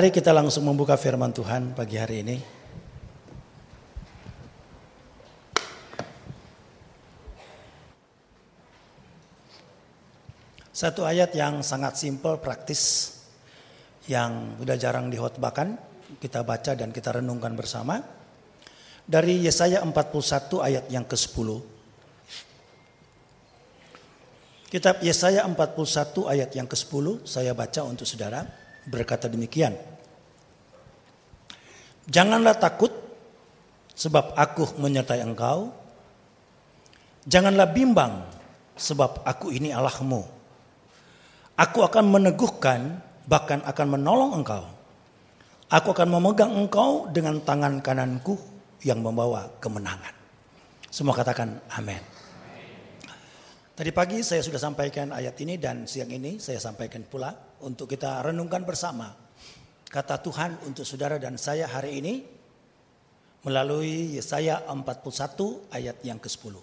Mari kita langsung membuka firman Tuhan pagi hari ini. Satu ayat yang sangat simpel, praktis, yang sudah jarang dihotbakan, kita baca dan kita renungkan bersama. Dari Yesaya 41 ayat yang ke-10. Kitab Yesaya 41 ayat yang ke-10 saya baca untuk saudara berkata demikian. Janganlah takut sebab aku menyertai engkau. Janganlah bimbang sebab aku ini Allahmu. Aku akan meneguhkan bahkan akan menolong engkau. Aku akan memegang engkau dengan tangan kananku yang membawa kemenangan. Semua katakan amin. Tadi pagi saya sudah sampaikan ayat ini dan siang ini saya sampaikan pula untuk kita renungkan bersama kata Tuhan untuk saudara dan saya hari ini melalui Yesaya 41 ayat yang ke-10.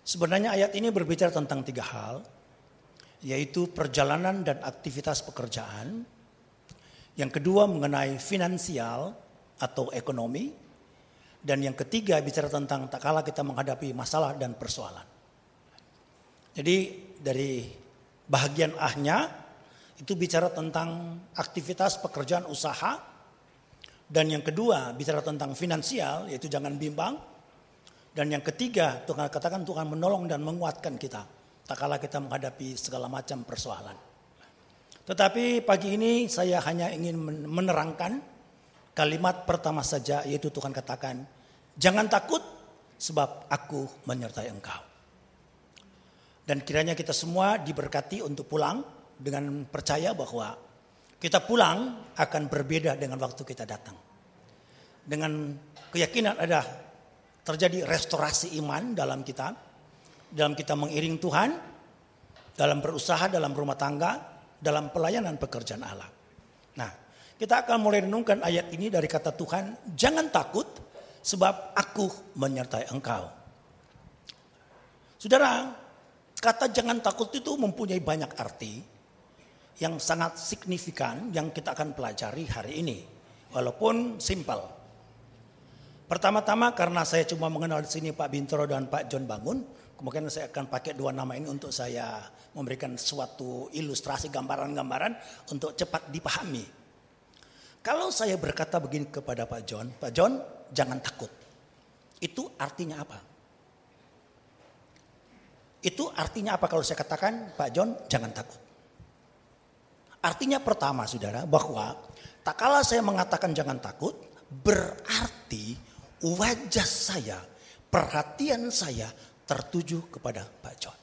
Sebenarnya ayat ini berbicara tentang tiga hal, yaitu perjalanan dan aktivitas pekerjaan. Yang kedua mengenai finansial atau ekonomi. Dan yang ketiga bicara tentang tak kala kita menghadapi masalah dan persoalan. Jadi dari bahagian ahnya itu bicara tentang aktivitas pekerjaan usaha. Dan yang kedua bicara tentang finansial yaitu jangan bimbang. Dan yang ketiga Tuhan katakan Tuhan menolong dan menguatkan kita. Tak kala kita menghadapi segala macam persoalan. Tetapi pagi ini saya hanya ingin menerangkan kalimat pertama saja yaitu Tuhan katakan. Jangan takut sebab aku menyertai engkau. Dan kiranya kita semua diberkati untuk pulang dengan percaya bahwa kita pulang akan berbeda dengan waktu kita datang. Dengan keyakinan ada terjadi restorasi iman dalam kita, dalam kita mengiring Tuhan, dalam berusaha dalam rumah tangga, dalam pelayanan pekerjaan Allah. Nah, kita akan mulai renungkan ayat ini dari kata Tuhan, jangan takut sebab aku menyertai engkau. Saudara, kata jangan takut itu mempunyai banyak arti yang sangat signifikan yang kita akan pelajari hari ini. Walaupun simpel. Pertama-tama karena saya cuma mengenal di sini Pak Bintro dan Pak John Bangun, kemudian saya akan pakai dua nama ini untuk saya memberikan suatu ilustrasi gambaran-gambaran untuk cepat dipahami. Kalau saya berkata begini kepada Pak John, Pak John jangan takut. Itu artinya apa? Itu artinya apa kalau saya katakan Pak John jangan takut. Artinya pertama saudara bahwa tak kala saya mengatakan jangan takut berarti wajah saya, perhatian saya tertuju kepada Pak John.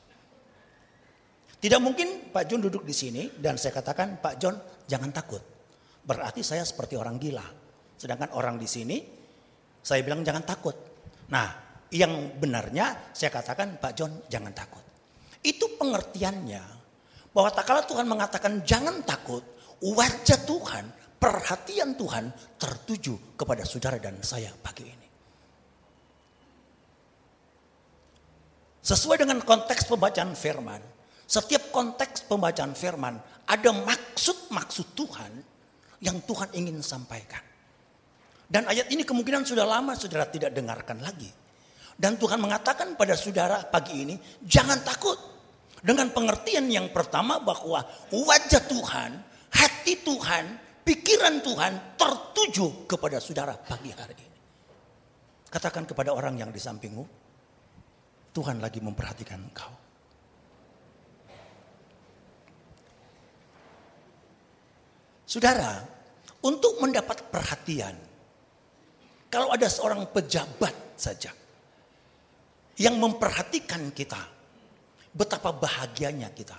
Tidak mungkin Pak John duduk di sini dan saya katakan Pak John jangan takut. Berarti saya seperti orang gila. Sedangkan orang di sini saya bilang jangan takut. Nah yang benarnya saya katakan Pak John jangan takut. Itu pengertiannya bahwa tak kala Tuhan mengatakan jangan takut, wajah Tuhan, perhatian Tuhan tertuju kepada saudara dan saya pagi ini. Sesuai dengan konteks pembacaan firman, setiap konteks pembacaan firman ada maksud-maksud Tuhan yang Tuhan ingin sampaikan. Dan ayat ini kemungkinan sudah lama saudara tidak dengarkan lagi. Dan Tuhan mengatakan pada saudara pagi ini, jangan takut. Dengan pengertian yang pertama bahwa wajah Tuhan, hati Tuhan, pikiran Tuhan tertuju kepada saudara pagi hari ini. Katakan kepada orang yang di sampingmu, Tuhan lagi memperhatikan engkau. Saudara, untuk mendapat perhatian, kalau ada seorang pejabat saja yang memperhatikan kita, Betapa bahagianya kita.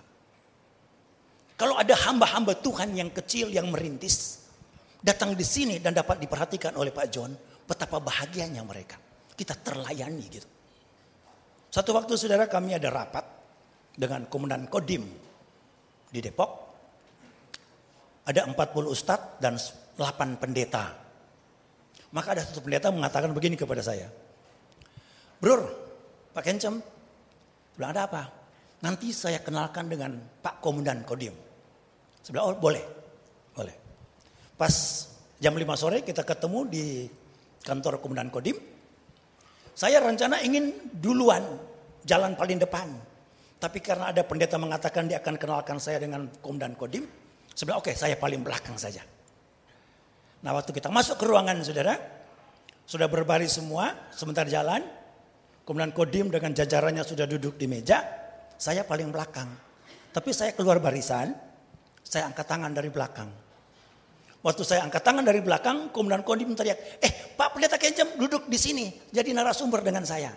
Kalau ada hamba-hamba Tuhan yang kecil yang merintis, datang di sini dan dapat diperhatikan oleh Pak John, betapa bahagianya mereka. Kita terlayani gitu. Satu waktu saudara kami ada rapat dengan Komandan Kodim di Depok. Ada 40 ustadz dan 8 pendeta. Maka ada satu pendeta mengatakan begini kepada saya. Brur, Pak Kencem, bilang ada apa? Nanti saya kenalkan dengan Pak Komandan Kodim. Sebelah oh boleh, boleh. Pas jam 5 sore kita ketemu di kantor Komandan Kodim. Saya rencana ingin duluan jalan paling depan. Tapi karena ada pendeta mengatakan dia akan kenalkan saya dengan Komandan Kodim. Sebelah oke okay, saya paling belakang saja. Nah waktu kita masuk ke ruangan saudara. Sudah berbaris semua sebentar jalan. Komandan Kodim dengan jajarannya sudah duduk di meja. Saya paling belakang. Tapi saya keluar barisan. Saya angkat tangan dari belakang. Waktu saya angkat tangan dari belakang, Komandan Kodim teriak, eh Pak Pendeta Kenjem duduk di sini, jadi narasumber dengan saya.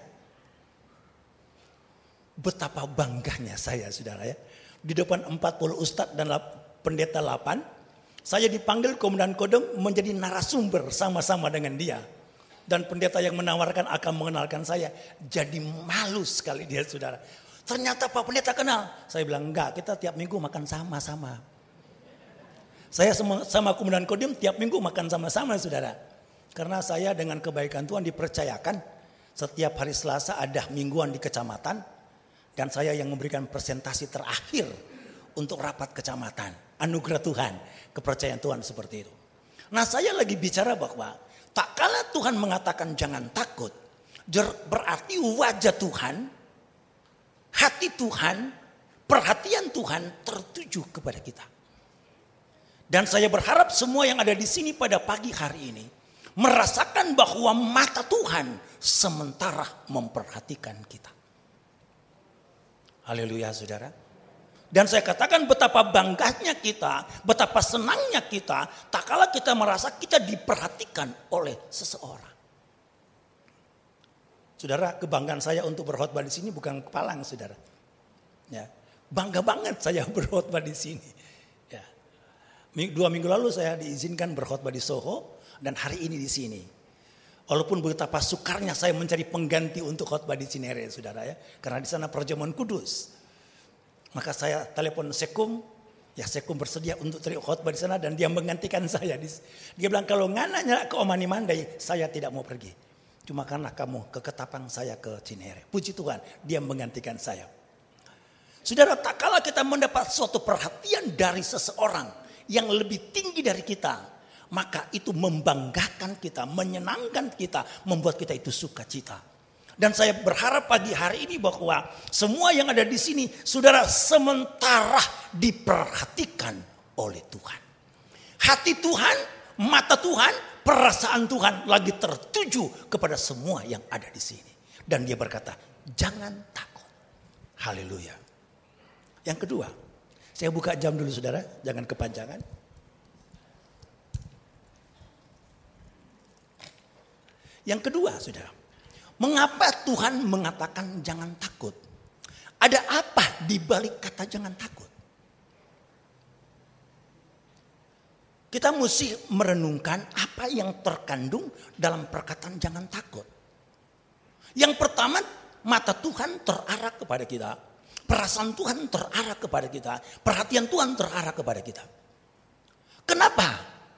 Betapa bangganya saya saudara ya. Di depan 40 ustadz dan pendeta 8, saya dipanggil Komandan Kodem menjadi narasumber sama-sama dengan dia. Dan pendeta yang menawarkan akan mengenalkan saya. Jadi malu sekali dia saudara. Ternyata Pak Pendeta kenal. Saya bilang enggak, kita tiap minggu makan sama-sama. Saya sama, sama Komandan Kodim tiap minggu makan sama-sama saudara. Karena saya dengan kebaikan Tuhan dipercayakan setiap hari Selasa ada mingguan di kecamatan. Dan saya yang memberikan presentasi terakhir untuk rapat kecamatan. Anugerah Tuhan, kepercayaan Tuhan seperti itu. Nah saya lagi bicara bahwa tak kala Tuhan mengatakan jangan takut. Berarti wajah Tuhan, hati Tuhan, perhatian Tuhan tertuju kepada kita. Dan saya berharap semua yang ada di sini pada pagi hari ini merasakan bahwa mata Tuhan sementara memperhatikan kita. Haleluya saudara. Dan saya katakan betapa bangganya kita, betapa senangnya kita, tak kala kita merasa kita diperhatikan oleh seseorang. Saudara, kebanggaan saya untuk berkhotbah di sini bukan kepalang, saudara. Ya, bangga banget saya berkhotbah di sini. Dua minggu lalu saya diizinkan berkhotbah di Soho dan hari ini di sini. Walaupun betapa sukarnya saya mencari pengganti untuk khotbah di Cinere, saudara ya. Karena di sana perjamuan kudus. Maka saya telepon Sekum, ya Sekum bersedia untuk teriak khotbah di sana dan dia menggantikan saya. Dia bilang kalau ngananya ke Omani Mandai, saya tidak mau pergi. Cuma karena kamu ke Ketapang, saya ke Cinere. Puji Tuhan, dia menggantikan saya. Saudara, tak kala kita mendapat suatu perhatian dari seseorang, yang lebih tinggi dari kita, maka itu membanggakan kita, menyenangkan kita, membuat kita itu sukacita. Dan saya berharap pagi hari ini bahwa semua yang ada di sini, saudara sementara diperhatikan oleh Tuhan. Hati Tuhan, mata Tuhan, perasaan Tuhan lagi tertuju kepada semua yang ada di sini. Dan dia berkata, jangan takut. Haleluya. Yang kedua, saya buka jam dulu saudara, jangan kepanjangan. Yang kedua saudara, mengapa Tuhan mengatakan jangan takut? Ada apa di balik kata jangan takut? Kita mesti merenungkan apa yang terkandung dalam perkataan jangan takut. Yang pertama, mata Tuhan terarah kepada kita. Perasaan Tuhan terarah kepada kita. Perhatian Tuhan terarah kepada kita. Kenapa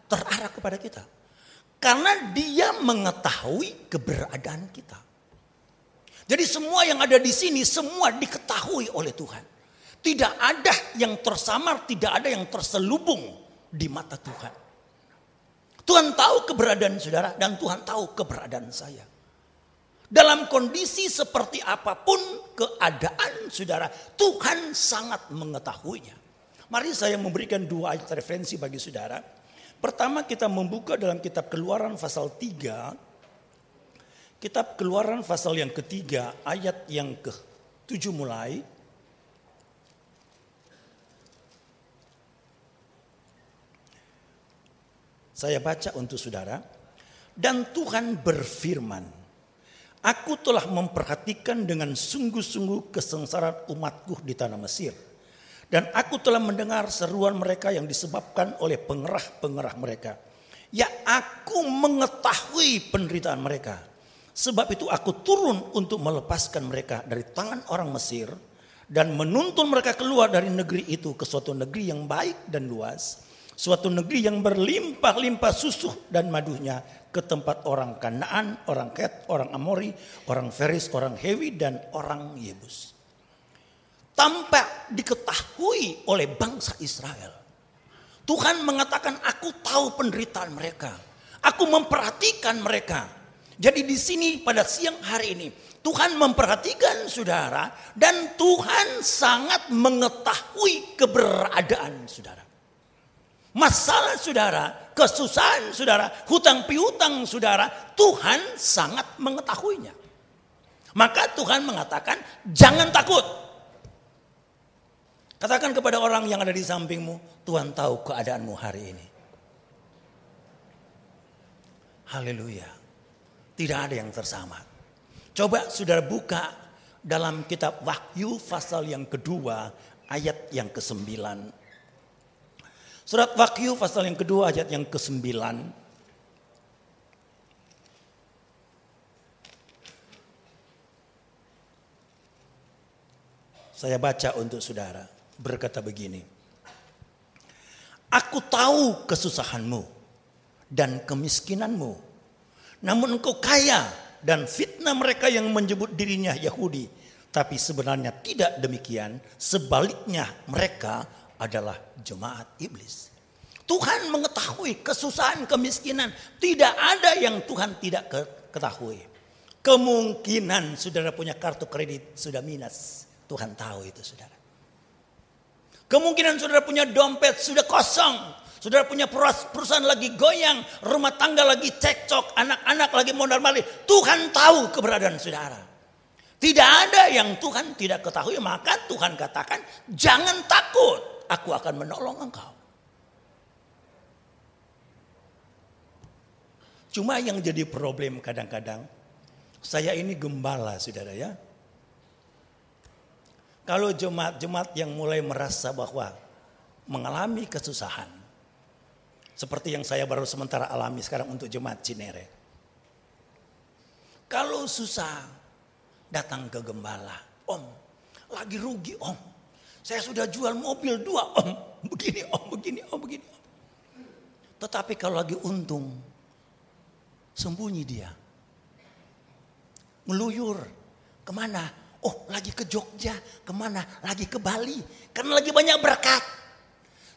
terarah kepada kita? Karena dia mengetahui keberadaan kita. Jadi semua yang ada di sini semua diketahui oleh Tuhan. Tidak ada yang tersamar, tidak ada yang terselubung di mata Tuhan. Tuhan tahu keberadaan saudara dan Tuhan tahu keberadaan saya. Dalam kondisi seperti apa pun keadaan saudara, Tuhan sangat mengetahuinya. Mari saya memberikan dua ayat referensi bagi saudara. Pertama kita membuka dalam kitab keluaran pasal 3. Kitab keluaran pasal yang ketiga ayat yang ke tujuh mulai. Saya baca untuk saudara. Dan Tuhan berfirman, Aku telah memperhatikan dengan sungguh-sungguh kesengsaraan umatku di tanah Mesir. Dan aku telah mendengar seruan mereka yang disebabkan oleh pengerah-pengerah mereka. Ya aku mengetahui penderitaan mereka. Sebab itu aku turun untuk melepaskan mereka dari tangan orang Mesir. Dan menuntun mereka keluar dari negeri itu ke suatu negeri yang baik dan luas. Suatu negeri yang berlimpah-limpah susu dan madunya ke tempat orang Kanaan, orang Ket, orang Amori, orang Feris, orang Hewi dan orang Yebus. Tanpa diketahui oleh bangsa Israel. Tuhan mengatakan aku tahu penderitaan mereka. Aku memperhatikan mereka. Jadi di sini pada siang hari ini Tuhan memperhatikan saudara dan Tuhan sangat mengetahui keberadaan saudara. Masalah saudara, kesusahan saudara, hutang piutang saudara, Tuhan sangat mengetahuinya. Maka Tuhan mengatakan jangan takut. Katakan kepada orang yang ada di sampingmu, Tuhan tahu keadaanmu hari ini. Haleluya. Tidak ada yang tersama. Coba saudara buka dalam kitab Wahyu pasal yang kedua ayat yang ke-9. Surat Wahyu pasal yang kedua ayat yang ke-9. Saya baca untuk saudara berkata begini. Aku tahu kesusahanmu dan kemiskinanmu. Namun engkau kaya dan fitnah mereka yang menyebut dirinya Yahudi. Tapi sebenarnya tidak demikian. Sebaliknya mereka adalah jemaat iblis. Tuhan mengetahui kesusahan, kemiskinan. Tidak ada yang Tuhan tidak ketahui. Kemungkinan saudara punya kartu kredit sudah minus. Tuhan tahu itu saudara. Kemungkinan saudara punya dompet sudah kosong. Saudara punya perusahaan lagi goyang, rumah tangga lagi cekcok, anak-anak lagi mondar mandir. Tuhan tahu keberadaan saudara. Tidak ada yang Tuhan tidak ketahui, maka Tuhan katakan, "Jangan takut, aku akan menolong engkau." Cuma yang jadi problem kadang-kadang, saya ini gembala, saudara ya. Kalau jemaat-jemaat yang mulai merasa bahwa mengalami kesusahan. Seperti yang saya baru sementara alami sekarang untuk jemaat Cinere. Kalau susah datang ke gembala. Om, lagi rugi om. Saya sudah jual mobil dua om. Begini om, begini om, begini om. Tetapi kalau lagi untung, sembunyi dia. Meluyur. Ke mana? Oh lagi ke Jogja, ke mana? Lagi ke Bali. Karena lagi banyak berkat.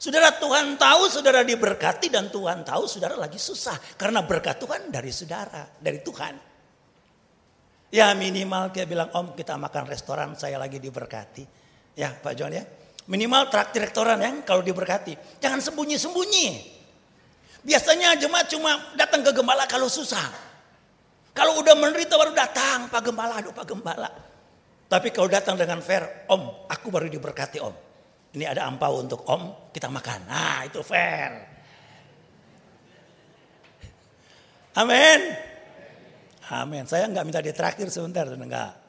Saudara Tuhan tahu saudara diberkati dan Tuhan tahu saudara lagi susah. Karena berkat Tuhan dari saudara, dari Tuhan. Ya minimal dia bilang om kita makan restoran saya lagi diberkati. Ya Pak John ya. Minimal traktir restoran ya kalau diberkati. Jangan sembunyi-sembunyi. Biasanya jemaat cuma datang ke gembala kalau susah. Kalau udah menderita baru datang Pak Gembala, aduh Pak Gembala. Tapi kalau datang dengan fair, om, aku baru diberkati om. Ini ada ampau untuk om, kita makan. Nah itu fair. Amin. Amin. Saya nggak minta ditraktir sebentar, enggak.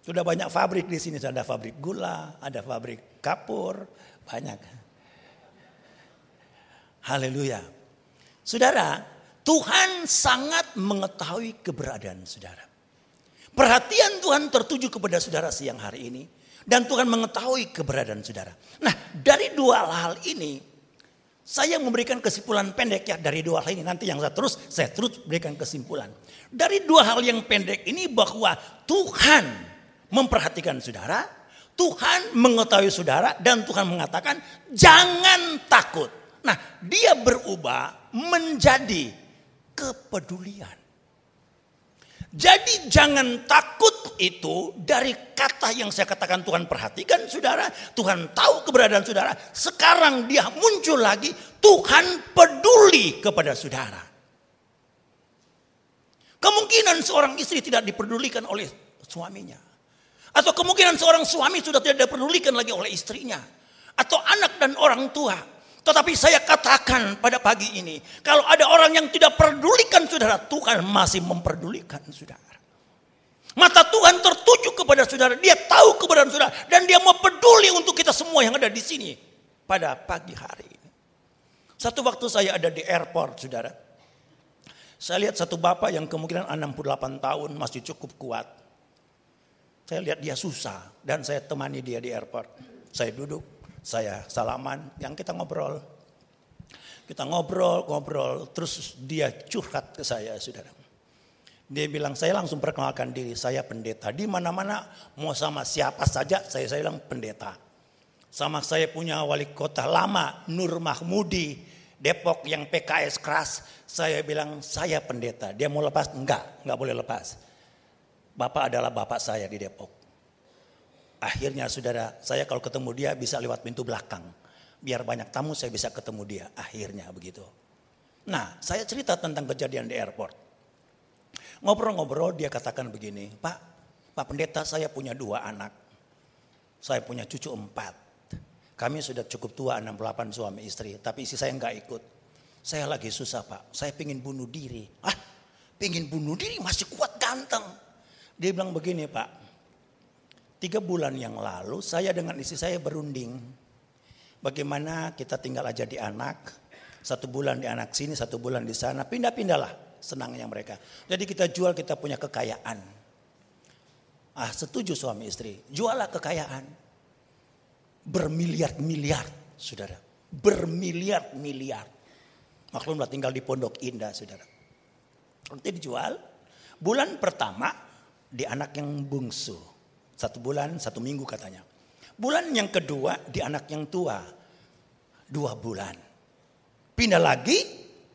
Sudah banyak pabrik di sini, ada pabrik gula, ada pabrik kapur, banyak. Haleluya. Saudara, Tuhan sangat mengetahui keberadaan saudara. Perhatian Tuhan tertuju kepada saudara siang hari ini. Dan Tuhan mengetahui keberadaan saudara. Nah dari dua hal ini. Saya memberikan kesimpulan pendek ya dari dua hal ini. Nanti yang saya terus, saya terus berikan kesimpulan. Dari dua hal yang pendek ini bahwa Tuhan memperhatikan saudara. Tuhan mengetahui saudara dan Tuhan mengatakan jangan takut. Nah dia berubah menjadi kepedulian. Jadi jangan takut itu dari kata yang saya katakan Tuhan perhatikan saudara. Tuhan tahu keberadaan saudara. Sekarang dia muncul lagi. Tuhan peduli kepada saudara. Kemungkinan seorang istri tidak diperdulikan oleh suaminya. Atau kemungkinan seorang suami sudah tidak diperdulikan lagi oleh istrinya. Atau anak dan orang tua. Tetapi saya katakan pada pagi ini, kalau ada orang yang tidak pedulikan saudara, Tuhan masih memperdulikan saudara. Mata Tuhan tertuju kepada saudara, dia tahu keberadaan saudara dan dia mau peduli untuk kita semua yang ada di sini pada pagi hari ini. Satu waktu saya ada di airport, saudara. Saya lihat satu bapak yang kemungkinan 68 tahun masih cukup kuat. Saya lihat dia susah dan saya temani dia di airport. Saya duduk, saya salaman, yang kita ngobrol. Kita ngobrol, ngobrol, terus dia curhat ke saya, saudara. Dia bilang, saya langsung perkenalkan diri, saya pendeta. Di mana-mana mau sama siapa saja, saya saya bilang pendeta. Sama saya punya wali kota lama, Nur Mahmudi, Depok yang PKS keras. Saya bilang, saya pendeta. Dia mau lepas? Enggak, enggak boleh lepas. Bapak adalah bapak saya di Depok. Akhirnya saudara, saya kalau ketemu dia bisa lewat pintu belakang. Biar banyak tamu saya bisa ketemu dia. Akhirnya begitu. Nah, saya cerita tentang kejadian di airport. Ngobrol-ngobrol dia katakan begini, Pak, Pak Pendeta saya punya dua anak. Saya punya cucu empat. Kami sudah cukup tua 68 suami istri. Tapi istri saya nggak ikut. Saya lagi susah pak. Saya pingin bunuh diri. Ah pingin bunuh diri masih kuat ganteng. Dia bilang begini pak. Tiga bulan yang lalu saya dengan istri saya berunding. Bagaimana kita tinggal aja di anak. Satu bulan di anak sini, satu bulan di sana. Pindah-pindahlah senangnya mereka. Jadi kita jual kita punya kekayaan. Ah setuju suami istri. Jualah kekayaan bermiliar-miliar, saudara. Bermiliar-miliar. Maklumlah tinggal di Pondok Indah, saudara. Nanti dijual. Bulan pertama di anak yang bungsu. Satu bulan, satu minggu katanya. Bulan yang kedua di anak yang tua. Dua bulan. Pindah lagi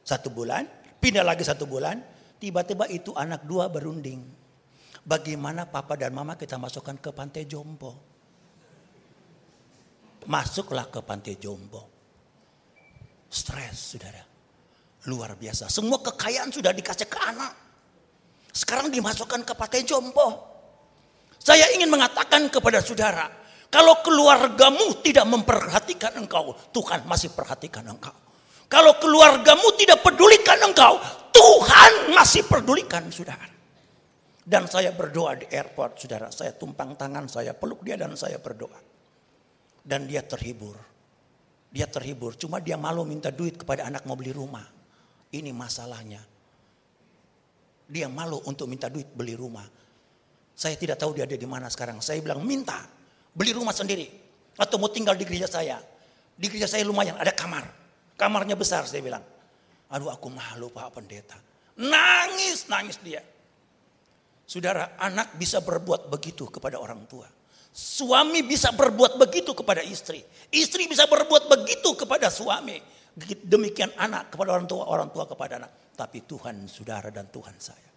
satu bulan. Pindah lagi satu bulan. Tiba-tiba itu anak dua berunding. Bagaimana papa dan mama kita masukkan ke pantai jompo masuklah ke pantai jompo. Stres, saudara. Luar biasa. Semua kekayaan sudah dikasih ke anak. Sekarang dimasukkan ke pantai jompo. Saya ingin mengatakan kepada saudara. Kalau keluargamu tidak memperhatikan engkau, Tuhan masih perhatikan engkau. Kalau keluargamu tidak pedulikan engkau, Tuhan masih pedulikan saudara. Dan saya berdoa di airport, saudara. Saya tumpang tangan, saya peluk dia dan saya berdoa. Dan dia terhibur. Dia terhibur. Cuma dia malu minta duit kepada anak mau beli rumah. Ini masalahnya. Dia malu untuk minta duit beli rumah. Saya tidak tahu dia ada di mana sekarang. Saya bilang minta beli rumah sendiri. Atau mau tinggal di gereja saya. Di gereja saya lumayan ada kamar. Kamarnya besar saya bilang. Aduh aku malu Pak Pendeta. Nangis, nangis dia. Saudara, anak bisa berbuat begitu kepada orang tua. Suami bisa berbuat begitu kepada istri. Istri bisa berbuat begitu kepada suami. Demikian anak kepada orang tua, orang tua kepada anak. Tapi Tuhan saudara dan Tuhan saya.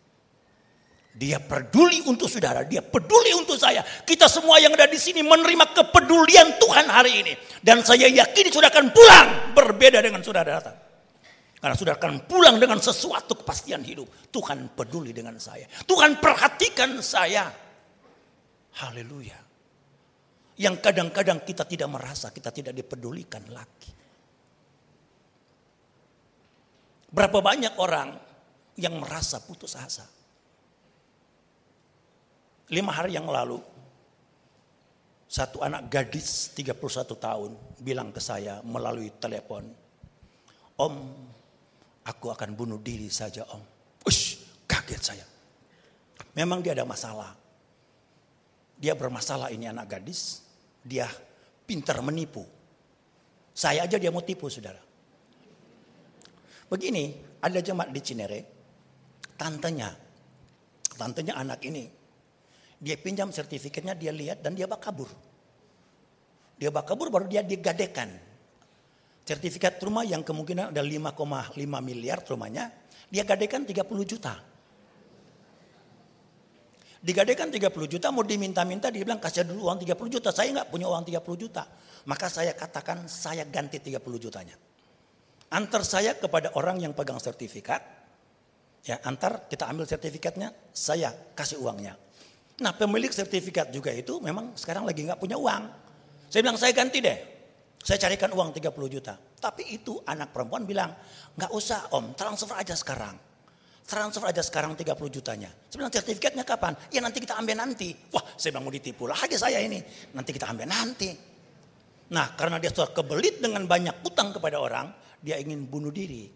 Dia peduli untuk saudara, dia peduli untuk saya. Kita semua yang ada di sini menerima kepedulian Tuhan hari ini. Dan saya yakin sudah akan pulang berbeda dengan saudara datang. Karena sudah akan pulang dengan sesuatu kepastian hidup. Tuhan peduli dengan saya. Tuhan perhatikan saya. Haleluya yang kadang-kadang kita tidak merasa, kita tidak dipedulikan lagi. Berapa banyak orang yang merasa putus asa. Lima hari yang lalu, satu anak gadis 31 tahun bilang ke saya melalui telepon, Om, aku akan bunuh diri saja om. Ush, kaget saya. Memang dia ada masalah. Dia bermasalah ini anak gadis dia pintar menipu. Saya aja dia mau tipu saudara. Begini, ada jemaat di Cinere, tantenya, tantenya anak ini, dia pinjam sertifikatnya, dia lihat dan dia bak kabur. Dia bak kabur baru dia digadekan. Sertifikat rumah yang kemungkinan ada 5,5 miliar rumahnya, dia gadekan 30 juta. Digadekan 30 juta mau diminta-minta dia bilang kasih dulu uang 30 juta. Saya nggak punya uang 30 juta. Maka saya katakan saya ganti 30 jutanya. Antar saya kepada orang yang pegang sertifikat. Ya, antar kita ambil sertifikatnya, saya kasih uangnya. Nah pemilik sertifikat juga itu memang sekarang lagi nggak punya uang. Saya bilang saya ganti deh. Saya carikan uang 30 juta. Tapi itu anak perempuan bilang, nggak usah om, transfer aja sekarang transfer aja sekarang 30 jutanya. Saya bilang sertifikatnya kapan? Ya nanti kita ambil nanti. Wah saya bilang mau ditipu aja saya ini. Nanti kita ambil nanti. Nah karena dia sudah kebelit dengan banyak utang kepada orang. Dia ingin bunuh diri.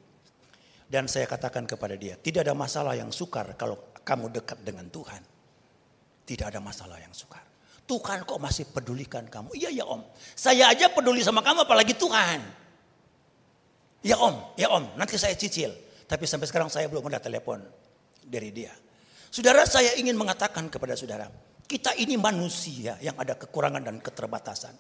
Dan saya katakan kepada dia. Tidak ada masalah yang sukar kalau kamu dekat dengan Tuhan. Tidak ada masalah yang sukar. Tuhan kok masih pedulikan kamu? Iya ya om. Saya aja peduli sama kamu apalagi Tuhan. Ya om, ya om nanti saya cicil. Tapi sampai sekarang saya belum ada telepon dari dia. Saudara saya ingin mengatakan kepada saudara. Kita ini manusia yang ada kekurangan dan keterbatasan.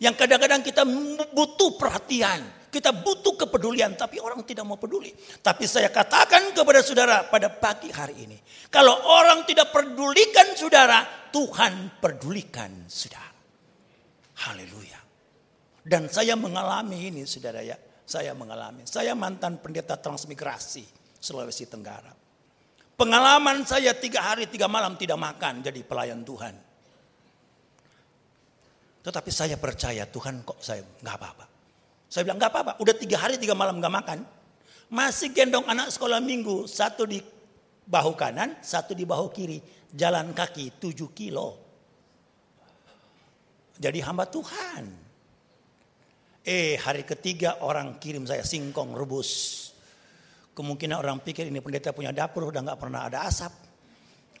Yang kadang-kadang kita butuh perhatian, kita butuh kepedulian, tapi orang tidak mau peduli. Tapi saya katakan kepada saudara pada pagi hari ini, kalau orang tidak pedulikan saudara, Tuhan pedulikan saudara. Haleluya. Dan saya mengalami ini saudara ya, saya mengalami. Saya mantan pendeta transmigrasi Sulawesi Tenggara. Pengalaman saya tiga hari tiga malam tidak makan jadi pelayan Tuhan. Tetapi saya percaya Tuhan kok saya nggak apa-apa. Saya bilang nggak apa-apa. Udah tiga hari tiga malam nggak makan. Masih gendong anak sekolah minggu. Satu di bahu kanan, satu di bahu kiri. Jalan kaki tujuh kilo. Jadi hamba Tuhan. Eh hari ketiga orang kirim saya singkong rebus. Kemungkinan orang pikir ini pendeta punya dapur udah nggak pernah ada asap.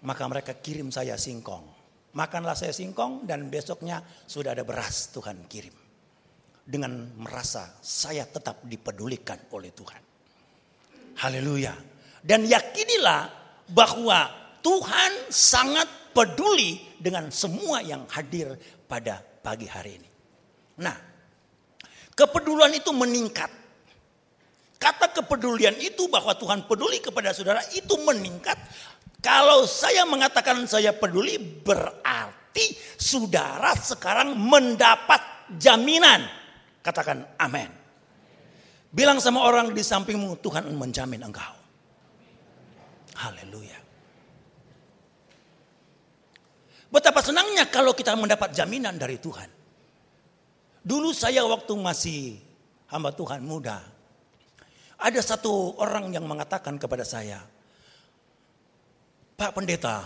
Maka mereka kirim saya singkong. Makanlah saya singkong dan besoknya sudah ada beras Tuhan kirim. Dengan merasa saya tetap dipedulikan oleh Tuhan. Haleluya. Dan yakinilah bahwa Tuhan sangat peduli dengan semua yang hadir pada pagi hari ini. Nah, kepedulian itu meningkat. Kata kepedulian itu bahwa Tuhan peduli kepada saudara itu meningkat kalau saya mengatakan saya peduli berarti saudara sekarang mendapat jaminan. Katakan amin. Bilang sama orang di sampingmu Tuhan menjamin engkau. Haleluya. Betapa senangnya kalau kita mendapat jaminan dari Tuhan. Dulu saya waktu masih hamba Tuhan muda. Ada satu orang yang mengatakan kepada saya, Pak Pendeta,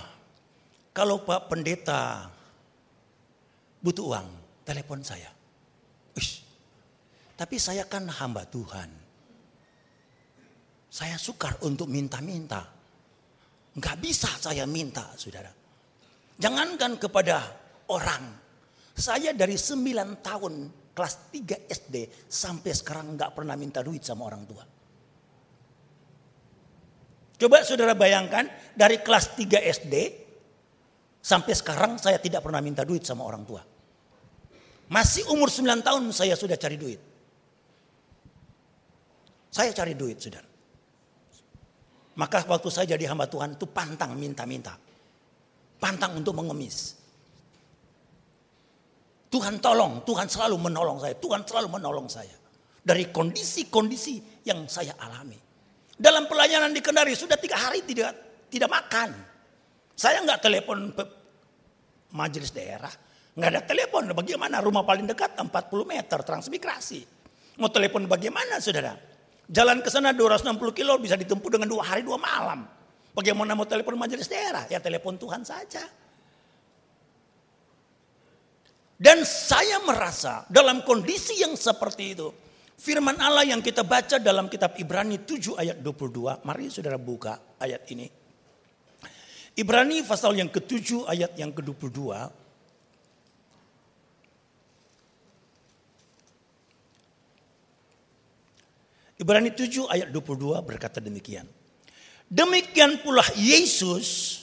kalau Pak Pendeta butuh uang, telepon saya. Uish, tapi saya kan hamba Tuhan. Saya sukar untuk minta-minta. Enggak bisa saya minta, saudara. Jangankan kepada orang. Saya dari 9 tahun kelas 3 SD sampai sekarang enggak pernah minta duit sama orang tua. Coba saudara bayangkan dari kelas 3 SD sampai sekarang saya tidak pernah minta duit sama orang tua. Masih umur 9 tahun saya sudah cari duit. Saya cari duit saudara. Maka waktu saya jadi hamba Tuhan itu pantang minta-minta. Pantang untuk mengemis. Tuhan tolong, Tuhan selalu menolong saya. Tuhan selalu menolong saya. Dari kondisi-kondisi yang saya alami. Dalam pelayanan di Kendari sudah tiga hari tidak tidak makan. Saya nggak telepon majelis daerah, nggak ada telepon. Bagaimana rumah paling dekat 40 meter transmigrasi. Mau telepon bagaimana saudara? Jalan ke sana 260 kilo bisa ditempuh dengan dua hari dua malam. Bagaimana mau telepon majelis daerah? Ya telepon Tuhan saja. Dan saya merasa dalam kondisi yang seperti itu, Firman Allah yang kita baca dalam kitab Ibrani 7 ayat 22. Mari saudara buka ayat ini. Ibrani pasal yang ke-7 ayat yang ke-22. Ibrani 7 ayat 22 berkata demikian. Demikian pula Yesus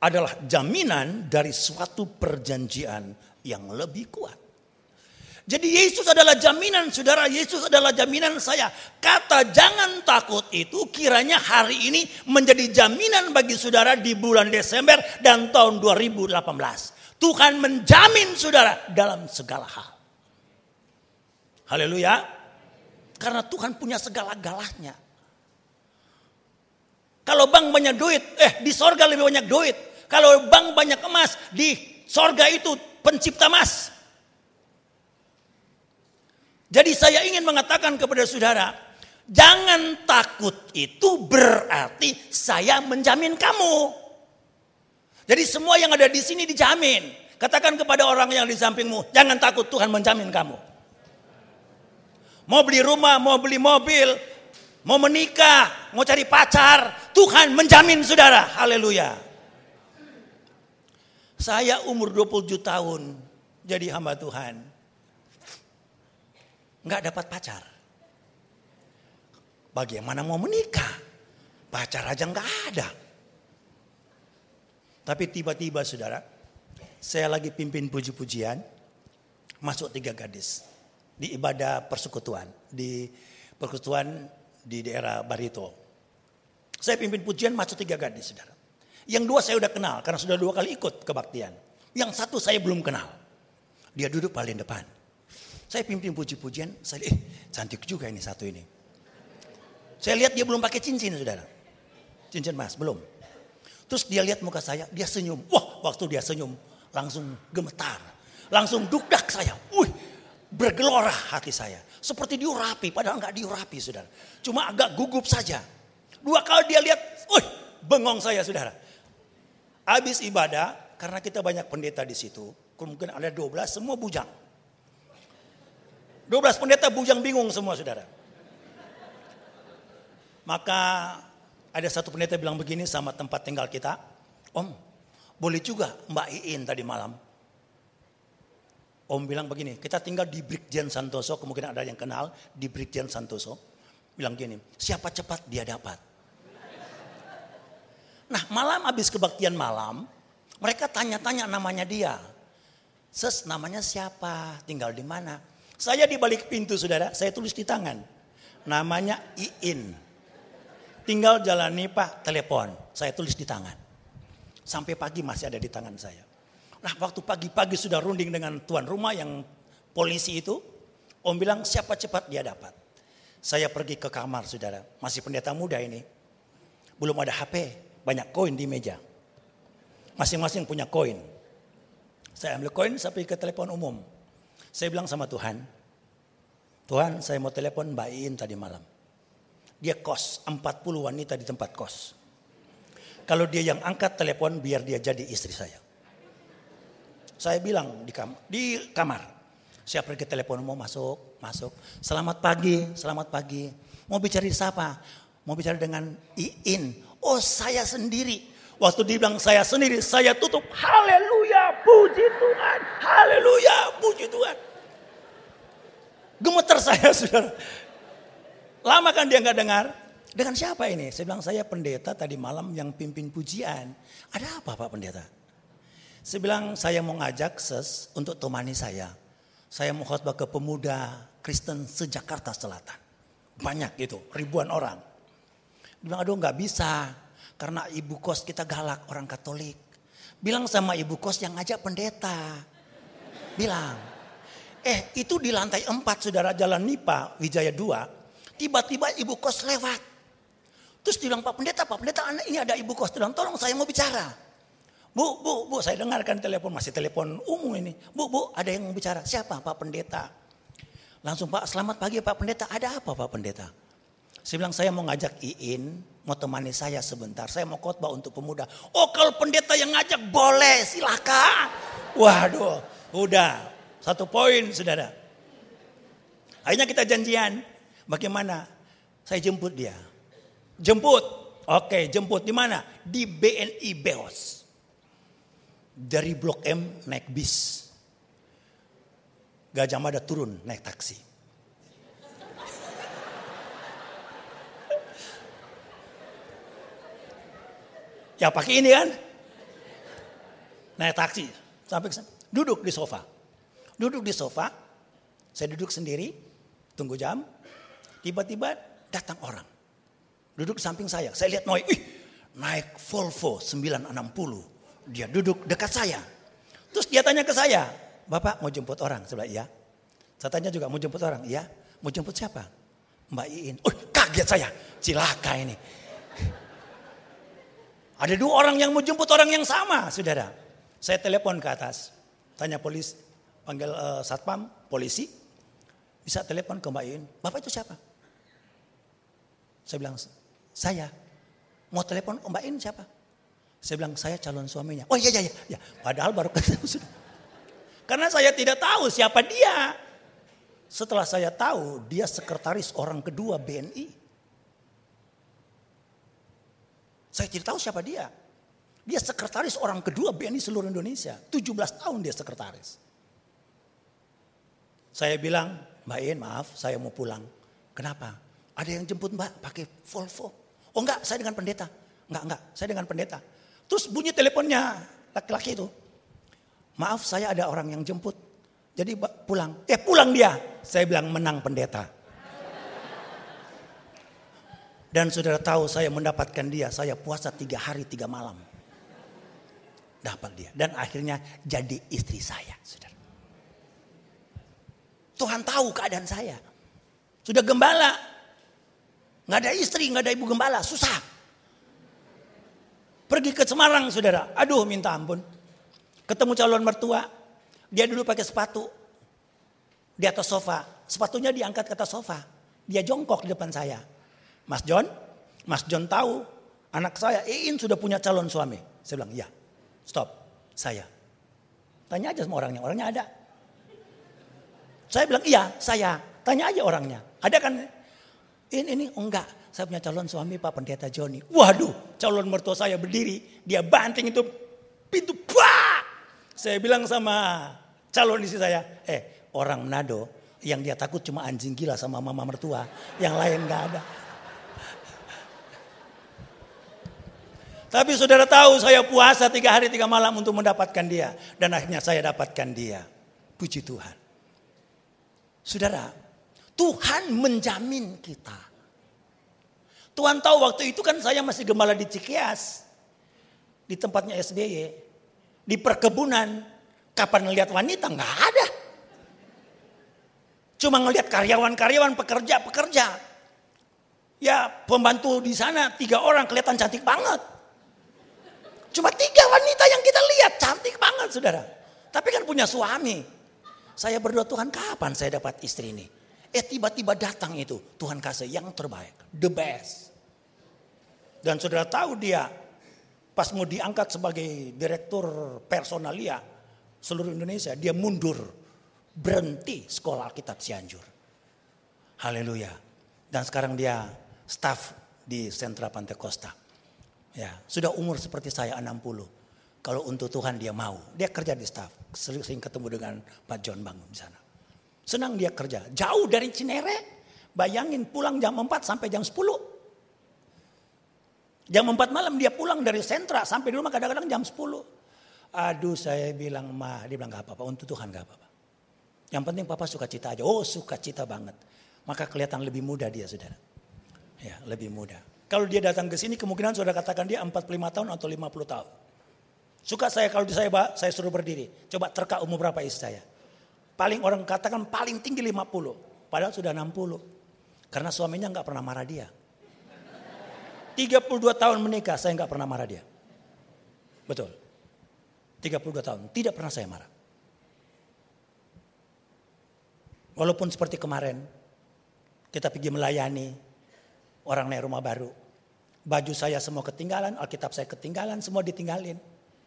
adalah jaminan dari suatu perjanjian yang lebih kuat. Jadi Yesus adalah jaminan saudara, Yesus adalah jaminan saya. Kata jangan takut itu kiranya hari ini menjadi jaminan bagi saudara di bulan Desember dan tahun 2018. Tuhan menjamin saudara dalam segala hal. Haleluya. Karena Tuhan punya segala-galanya. Kalau bang banyak duit, eh di sorga lebih banyak duit. Kalau bang banyak emas, di sorga itu pencipta emas. Jadi saya ingin mengatakan kepada saudara, jangan takut itu berarti saya menjamin kamu. Jadi semua yang ada di sini dijamin. Katakan kepada orang yang di sampingmu, jangan takut Tuhan menjamin kamu. Mau beli rumah, mau beli mobil, mau menikah, mau cari pacar, Tuhan menjamin saudara. Haleluya. Saya umur 27 tahun jadi hamba Tuhan nggak dapat pacar. Bagaimana mau menikah? Pacar aja nggak ada. Tapi tiba-tiba saudara, saya lagi pimpin puji-pujian. Masuk tiga gadis. Di ibadah persekutuan. Di persekutuan di daerah Barito. Saya pimpin pujian masuk tiga gadis saudara. Yang dua saya udah kenal karena sudah dua kali ikut kebaktian. Yang satu saya belum kenal. Dia duduk paling depan. Saya pimpin puji-pujian, saya eh cantik juga ini satu ini. Saya lihat dia belum pakai cincin saudara. Cincin mas, belum. Terus dia lihat muka saya, dia senyum. Wah waktu dia senyum langsung gemetar. Langsung dukdak saya. Wih bergelora hati saya. Seperti diurapi, padahal nggak diurapi saudara. Cuma agak gugup saja. Dua kali dia lihat, wih bengong saya saudara. Habis ibadah, karena kita banyak pendeta di situ, mungkin ada 12 semua bujang. 12 pendeta bujang bingung semua saudara. Maka ada satu pendeta bilang begini sama tempat tinggal kita. Om, boleh juga Mbak Iin tadi malam. Om bilang begini, kita tinggal di Brigjen Santoso, kemungkinan ada yang kenal di Brigjen Santoso. Bilang gini, siapa cepat dia dapat. Nah malam habis kebaktian malam, mereka tanya-tanya namanya dia. Ses namanya siapa, tinggal di mana. Saya di balik pintu saudara, saya tulis di tangan. Namanya Iin. Tinggal jalani pak telepon, saya tulis di tangan. Sampai pagi masih ada di tangan saya. Nah waktu pagi-pagi sudah runding dengan tuan rumah yang polisi itu. Om bilang siapa cepat dia dapat. Saya pergi ke kamar saudara, masih pendeta muda ini. Belum ada HP, banyak koin di meja. Masing-masing punya koin. Saya ambil koin, saya pergi ke telepon umum. Saya bilang sama Tuhan, Tuhan saya mau telepon Mbak Iin tadi malam. Dia kos, 40 wanita di tempat kos. Kalau dia yang angkat telepon biar dia jadi istri saya. Saya bilang di, kam di kamar. Saya pergi telepon mau masuk, masuk. Selamat pagi, selamat pagi. Mau bicara di siapa? Mau bicara dengan Iin. Oh saya sendiri. Waktu dia bilang saya sendiri, saya tutup. Haleluya, puji Tuhan. Haleluya, puji Tuhan. Gemeter saya, saudara. Lama kan dia nggak dengar. Dengan siapa ini? Saya bilang saya pendeta tadi malam yang pimpin pujian. Ada apa Pak Pendeta? Saya bilang saya mau ngajak ses untuk temani saya. Saya mau khotbah ke pemuda Kristen sejakarta Selatan. Banyak gitu, ribuan orang. Dia bilang aduh nggak bisa karena ibu kos kita galak orang Katolik. Bilang sama ibu kos yang ngajak pendeta. Bilang, eh itu di lantai 4 saudara jalan Nipa Wijaya 2. Tiba-tiba ibu kos lewat. Terus bilang Pak Pendeta, Pak Pendeta ini ada ibu kos. Bilang tolong saya mau bicara. Bu, bu, bu, saya dengarkan telepon, masih telepon umum ini. Bu, bu, ada yang bicara. Siapa Pak Pendeta? Langsung Pak, selamat pagi Pak Pendeta. Ada apa Pak Pendeta? Saya bilang saya mau ngajak Iin, mau temani saya sebentar. Saya mau khotbah untuk pemuda. Oh kalau pendeta yang ngajak boleh, silakan. Waduh, udah satu poin saudara. Akhirnya kita janjian, bagaimana? Saya jemput dia. Jemput, oke jemput di mana? Di BNI Beos dari Blok M naik bis. Gajah Mada turun naik taksi. ya pakai ini kan. Naik taksi sampai ke Duduk di sofa. Duduk di sofa. Saya duduk sendiri. Tunggu jam. Tiba-tiba datang orang. Duduk di samping saya. Saya lihat Noy. Ih, naik Volvo 960 dia duduk dekat saya. Terus dia tanya ke saya, Bapak mau jemput orang? Saya iya. Saya tanya juga, mau jemput orang? Iya. Mau jemput siapa? Mbak Iin. Oh kaget saya, cilaka ini. Ada dua orang yang mau jemput orang yang sama, saudara. Saya telepon ke atas, tanya polis, panggil uh, satpam, polisi, bisa telepon ke Mbak Iin. Bapak itu siapa? Saya bilang, saya. Mau telepon Mbak Iin siapa? Saya bilang saya calon suaminya. Oh iya iya iya. Ya, padahal baru ketemu sudah. Karena saya tidak tahu siapa dia. Setelah saya tahu dia sekretaris orang kedua BNI. Saya tidak tahu siapa dia. Dia sekretaris orang kedua BNI seluruh Indonesia. 17 tahun dia sekretaris. Saya bilang, Mbak In maaf saya mau pulang. Kenapa? Ada yang jemput Mbak pakai Volvo. Oh enggak, saya dengan pendeta. Enggak, enggak, saya dengan pendeta. Terus bunyi teleponnya laki-laki itu. Maaf saya ada orang yang jemput. Jadi pulang, eh pulang dia. Saya bilang menang pendeta. Dan saudara tahu saya mendapatkan dia, saya puasa tiga hari tiga malam. Dapat dia. Dan akhirnya jadi istri saya, saudara. Tuhan tahu keadaan saya. Sudah gembala. Nggak ada istri, nggak ada ibu gembala, susah. Pergi ke Semarang saudara, aduh minta ampun. Ketemu calon mertua, dia dulu pakai sepatu. Di atas sofa, sepatunya diangkat ke atas sofa. Dia jongkok di depan saya. Mas John, Mas John tahu anak saya Iin sudah punya calon suami. Saya bilang, iya. Stop, saya. Tanya aja sama orangnya, orangnya ada. Saya bilang, iya saya. Tanya aja orangnya. Ada kan? Ini, ini oh, enggak. Saya punya calon suami Pak Pendeta Joni. Waduh, calon mertua saya berdiri. Dia banting itu pintu. Bah! Saya bilang sama calon istri saya. Eh, orang Manado yang dia takut cuma anjing gila sama mama mertua. Yang lain enggak ada. Tapi saudara tahu saya puasa tiga hari tiga malam untuk mendapatkan dia. Dan akhirnya saya dapatkan dia. Puji Tuhan. Saudara, Tuhan menjamin kita. Tuhan tahu waktu itu kan saya masih gembala di Cikias. Di tempatnya SBY. Di perkebunan. Kapan ngelihat wanita? Nggak ada. Cuma ngelihat karyawan-karyawan, pekerja-pekerja. Ya pembantu di sana tiga orang kelihatan cantik banget. Cuma tiga wanita yang kita lihat cantik banget saudara. Tapi kan punya suami. Saya berdoa Tuhan kapan saya dapat istri ini? Eh tiba-tiba datang itu Tuhan kasih yang terbaik. The best. Dan saudara tahu dia pas mau diangkat sebagai direktur personalia seluruh Indonesia. Dia mundur. Berhenti sekolah Alkitab Cianjur. Haleluya. Dan sekarang dia staff di Sentra Pantai Costa. Ya, sudah umur seperti saya 60. Kalau untuk Tuhan dia mau. Dia kerja di staff. Sering ketemu dengan Pak John Bangun di sana. Senang dia kerja. Jauh dari Cinere. Bayangin pulang jam 4 sampai jam 10. Jam 4 malam dia pulang dari sentra. Sampai di rumah kadang-kadang jam 10. Aduh saya bilang, ma, dia bilang gak apa-apa. Untuk Tuhan gak apa-apa. Yang penting papa suka cita aja. Oh suka cita banget. Maka kelihatan lebih muda dia saudara. Ya lebih muda. Kalau dia datang ke sini kemungkinan sudah katakan dia 45 tahun atau 50 tahun. Suka saya kalau saya saya suruh berdiri. Coba terka umur berapa istri saya. Paling orang katakan paling tinggi 50. Padahal sudah 60. Karena suaminya nggak pernah marah dia. 32 tahun menikah saya nggak pernah marah dia. Betul. 32 tahun tidak pernah saya marah. Walaupun seperti kemarin kita pergi melayani orang naik rumah baru. Baju saya semua ketinggalan, Alkitab saya ketinggalan, semua ditinggalin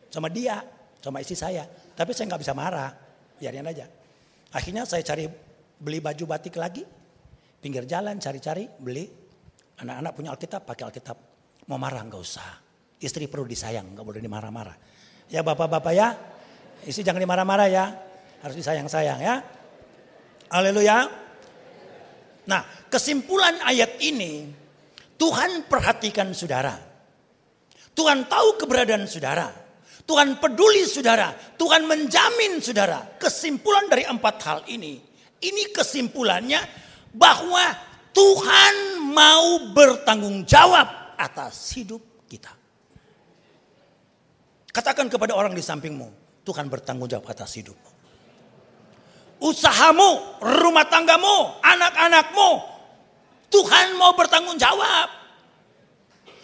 sama dia, sama istri saya. Tapi saya nggak bisa marah, biarin aja. Akhirnya saya cari beli baju batik lagi, pinggir jalan cari-cari beli. Anak-anak punya Alkitab, pakai Alkitab. Mau marah nggak usah. Istri perlu disayang, nggak boleh dimarah-marah. Ya bapak-bapak ya, istri jangan dimarah-marah ya, harus disayang-sayang ya. Haleluya. Nah kesimpulan ayat ini, Tuhan perhatikan saudara. Tuhan tahu keberadaan saudara. Tuhan peduli saudara. Tuhan menjamin saudara. Kesimpulan dari empat hal ini. Ini kesimpulannya bahwa Tuhan mau bertanggung jawab atas hidup kita. Katakan kepada orang di sampingmu. Tuhan bertanggung jawab atas hidupmu. Usahamu, rumah tanggamu, anak-anakmu. Tuhan mau bertanggung jawab.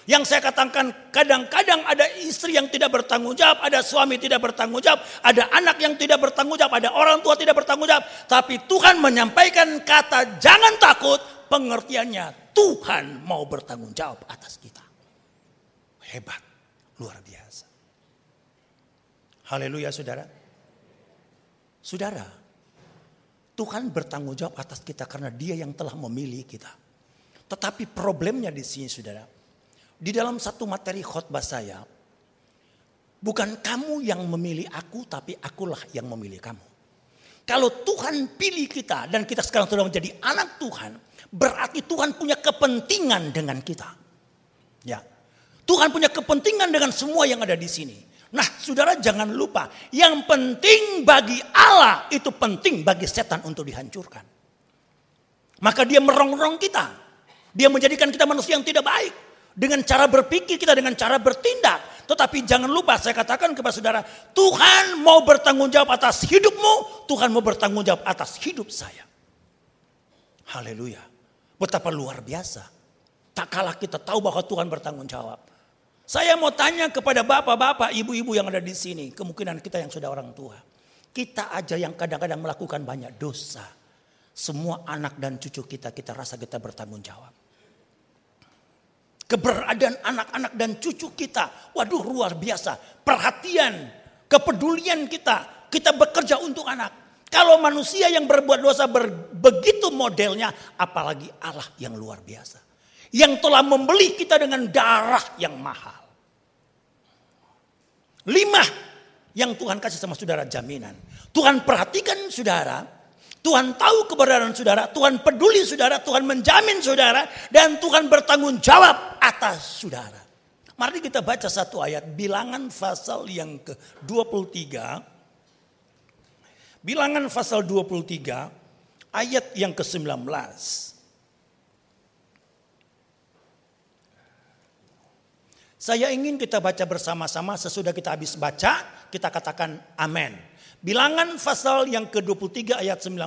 Yang saya katakan kadang-kadang ada istri yang tidak bertanggung jawab, ada suami tidak bertanggung jawab, ada anak yang tidak bertanggung jawab, ada orang tua tidak bertanggung jawab. Tapi Tuhan menyampaikan kata jangan takut, pengertiannya Tuhan mau bertanggung jawab atas kita. Hebat, luar biasa. Haleluya saudara. Saudara, Tuhan bertanggung jawab atas kita karena dia yang telah memilih kita. Tetapi problemnya di sini saudara, di dalam satu materi khotbah saya, bukan kamu yang memilih aku, tapi akulah yang memilih kamu. Kalau Tuhan pilih kita dan kita sekarang sudah menjadi anak Tuhan, berarti Tuhan punya kepentingan dengan kita. Ya. Tuhan punya kepentingan dengan semua yang ada di sini. Nah saudara jangan lupa, yang penting bagi Allah itu penting bagi setan untuk dihancurkan. Maka dia merongrong kita. Dia menjadikan kita manusia yang tidak baik. Dengan cara berpikir kita, dengan cara bertindak. Tetapi jangan lupa saya katakan kepada saudara, Tuhan mau bertanggung jawab atas hidupmu, Tuhan mau bertanggung jawab atas hidup saya. Haleluya. Betapa luar biasa. Tak kalah kita tahu bahwa Tuhan bertanggung jawab. Saya mau tanya kepada bapak-bapak, ibu-ibu yang ada di sini. Kemungkinan kita yang sudah orang tua. Kita aja yang kadang-kadang melakukan banyak dosa. Semua anak dan cucu kita, kita rasa kita bertanggung jawab. Keberadaan anak-anak dan cucu kita, waduh luar biasa. Perhatian, kepedulian kita, kita bekerja untuk anak. Kalau manusia yang berbuat dosa ber, begitu modelnya, apalagi Allah yang luar biasa. Yang telah membeli kita dengan darah yang mahal. Lima yang Tuhan kasih sama saudara jaminan. Tuhan perhatikan saudara. Tuhan tahu keberadaan saudara. Tuhan peduli saudara. Tuhan menjamin saudara. Dan Tuhan bertanggung jawab atas saudara. Mari kita baca satu ayat. Bilangan pasal yang ke-23. Bilangan pasal 23 ayat yang ke-19. Saya ingin kita baca bersama-sama sesudah kita habis baca, kita katakan amin. Bilangan pasal yang ke-23 ayat 19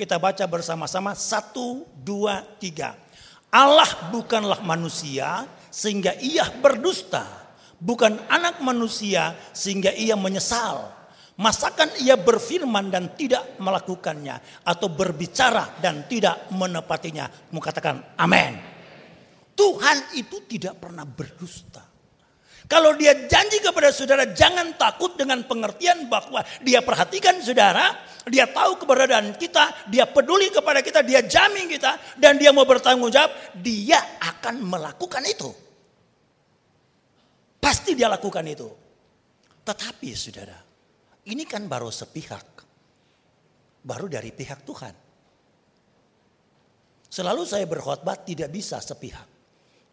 kita baca bersama-sama 1, 2, 3. Allah bukanlah manusia sehingga ia berdusta. Bukan anak manusia sehingga ia menyesal. Masakan ia berfirman dan tidak melakukannya. Atau berbicara dan tidak menepatinya. Mau katakan amin. Tuhan itu tidak pernah berdusta. Kalau dia janji kepada saudara jangan takut dengan pengertian bahwa dia perhatikan saudara, dia tahu keberadaan kita, dia peduli kepada kita, dia jamin kita dan dia mau bertanggung jawab, dia akan melakukan itu. Pasti dia lakukan itu. Tetapi saudara, ini kan baru sepihak. Baru dari pihak Tuhan. Selalu saya berkhotbah tidak bisa sepihak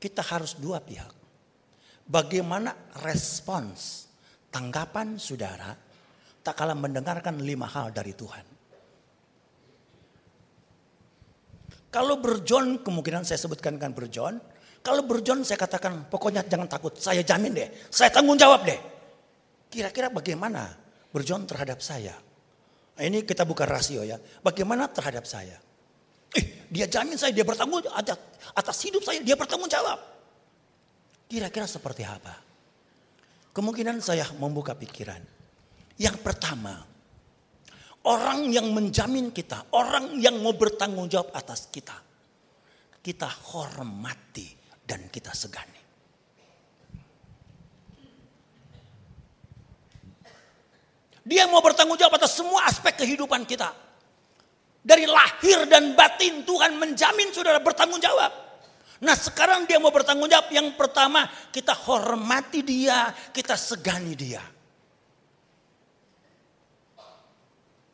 kita harus dua pihak. Bagaimana respons tanggapan saudara tak kalah mendengarkan lima hal dari Tuhan. Kalau berjon kemungkinan saya sebutkan kan berjon. Kalau berjon saya katakan pokoknya jangan takut. Saya jamin deh. Saya tanggung jawab deh. Kira-kira bagaimana berjon terhadap saya? Ini kita buka rasio ya. Bagaimana terhadap saya? Eh, dia jamin saya, dia bertanggung atas, atas hidup saya, dia bertanggung jawab. Kira-kira seperti apa? Kemungkinan saya membuka pikiran. Yang pertama, orang yang menjamin kita, orang yang mau bertanggung jawab atas kita, kita hormati dan kita segani. Dia mau bertanggung jawab atas semua aspek kehidupan kita. Dari lahir dan batin Tuhan menjamin saudara bertanggung jawab. Nah sekarang dia mau bertanggung jawab. Yang pertama kita hormati dia, kita segani dia.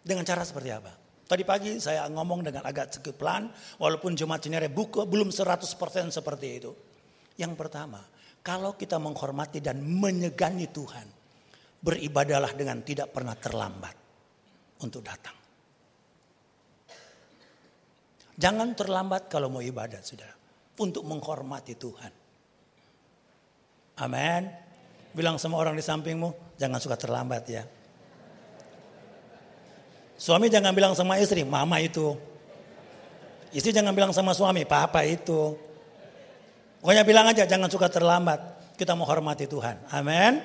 Dengan cara seperti apa? Tadi pagi saya ngomong dengan agak sedikit pelan. Walaupun jemaat Cinere buku belum 100% seperti itu. Yang pertama, kalau kita menghormati dan menyegani Tuhan. Beribadalah dengan tidak pernah terlambat untuk datang. Jangan terlambat kalau mau ibadah, saudara. Untuk menghormati Tuhan. Amin. Bilang sama orang di sampingmu, jangan suka terlambat ya. Suami jangan bilang sama istri, mama itu. Istri jangan bilang sama suami, papa itu. Pokoknya bilang aja, jangan suka terlambat. Kita menghormati Tuhan. Amin.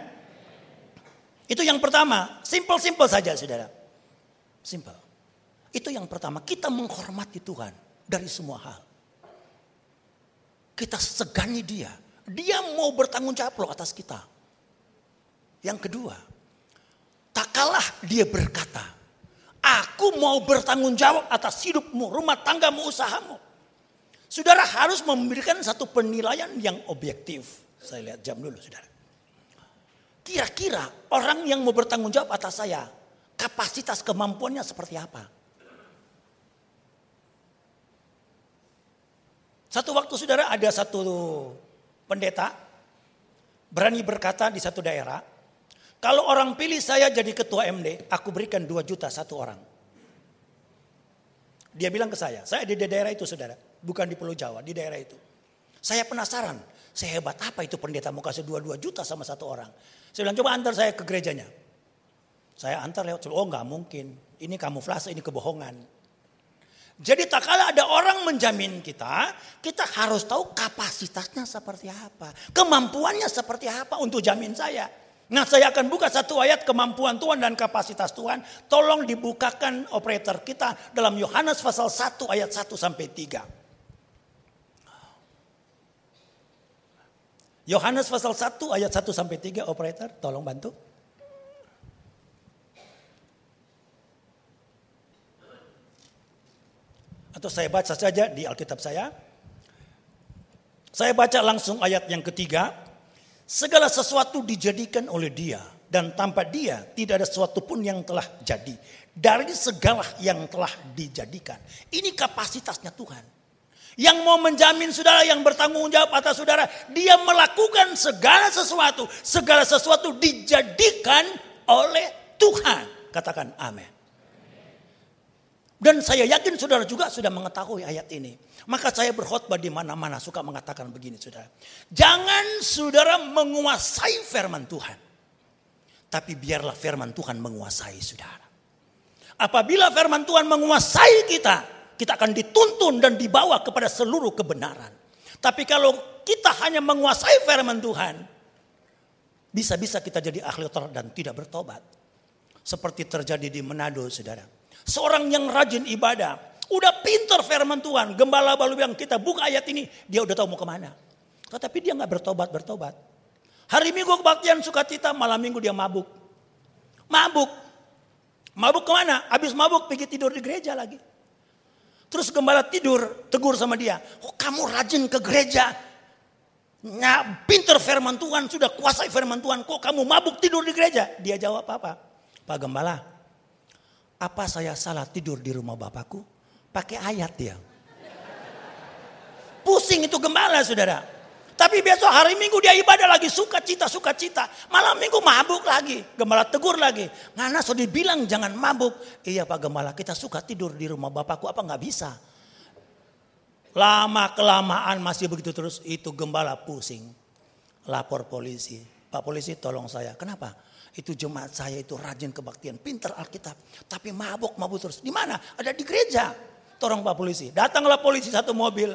Itu yang pertama. Simple-simple saja saudara. Simple. Itu yang pertama. Kita menghormati Tuhan dari semua hal. Kita segani dia. Dia mau bertanggung jawab loh atas kita. Yang kedua, tak kalah dia berkata, aku mau bertanggung jawab atas hidupmu, rumah tanggamu, usahamu. Saudara harus memberikan satu penilaian yang objektif. Saya lihat jam dulu saudara. Kira-kira orang yang mau bertanggung jawab atas saya, kapasitas kemampuannya seperti apa? Satu waktu saudara ada satu pendeta berani berkata di satu daerah, Kalau orang pilih saya jadi ketua MD, aku berikan 2 juta satu orang. Dia bilang ke saya, saya di daerah itu saudara, bukan di Pulau Jawa, di daerah itu. Saya penasaran, sehebat apa itu pendeta mau kasih 2-2 juta sama satu orang. Saya bilang coba antar saya ke gerejanya. Saya antar lewat, oh nggak mungkin. Ini kamuflase, ini kebohongan. Jadi tak kala ada orang menjamin kita, kita harus tahu kapasitasnya seperti apa. Kemampuannya seperti apa untuk jamin saya. Nah saya akan buka satu ayat kemampuan Tuhan dan kapasitas Tuhan. Tolong dibukakan operator kita dalam Yohanes pasal 1 ayat 1 sampai 3. Yohanes pasal 1 ayat 1 sampai 3 operator tolong bantu. Atau saya baca saja di Alkitab saya. Saya baca langsung ayat yang ketiga. Segala sesuatu dijadikan oleh dia. Dan tanpa dia tidak ada sesuatu pun yang telah jadi. Dari segala yang telah dijadikan. Ini kapasitasnya Tuhan. Yang mau menjamin saudara yang bertanggung jawab atas saudara. Dia melakukan segala sesuatu. Segala sesuatu dijadikan oleh Tuhan. Katakan amin. Dan saya yakin saudara juga sudah mengetahui ayat ini. Maka saya berkhotbah di mana-mana suka mengatakan begini saudara. Jangan saudara menguasai firman Tuhan. Tapi biarlah firman Tuhan menguasai saudara. Apabila firman Tuhan menguasai kita, kita akan dituntun dan dibawa kepada seluruh kebenaran. Tapi kalau kita hanya menguasai firman Tuhan, bisa-bisa kita jadi ahli otor dan tidak bertobat. Seperti terjadi di Manado, saudara. Seorang yang rajin ibadah. Udah pinter firman Tuhan. Gembala baru bilang kita buka ayat ini. Dia udah tahu mau ke mana. Tetapi dia nggak bertobat-bertobat. Hari minggu kebaktian sukacita, malam minggu dia mabuk. Mabuk. Mabuk ke mana? Habis mabuk pergi tidur di gereja lagi. Terus gembala tidur, tegur sama dia. Oh kamu rajin ke gereja. Nah, pinter firman Tuhan, sudah kuasai firman Tuhan. Kok kamu mabuk tidur di gereja? Dia jawab apa? Pak Gembala, apa saya salah tidur di rumah bapakku? Pakai ayat dia. Pusing itu gembala saudara. Tapi besok hari minggu dia ibadah lagi suka cita suka cita. Malam minggu mabuk lagi. Gembala tegur lagi. Ngana sudah dibilang jangan mabuk. Iya Pak Gembala kita suka tidur di rumah bapakku apa nggak bisa. Lama kelamaan masih begitu terus itu gembala pusing. Lapor polisi. Pak polisi tolong saya. Kenapa? Itu jemaat saya itu rajin kebaktian, pinter Alkitab. Tapi mabuk, mabuk terus. Di mana? Ada di gereja. Tolong Pak Polisi. Datanglah polisi satu mobil.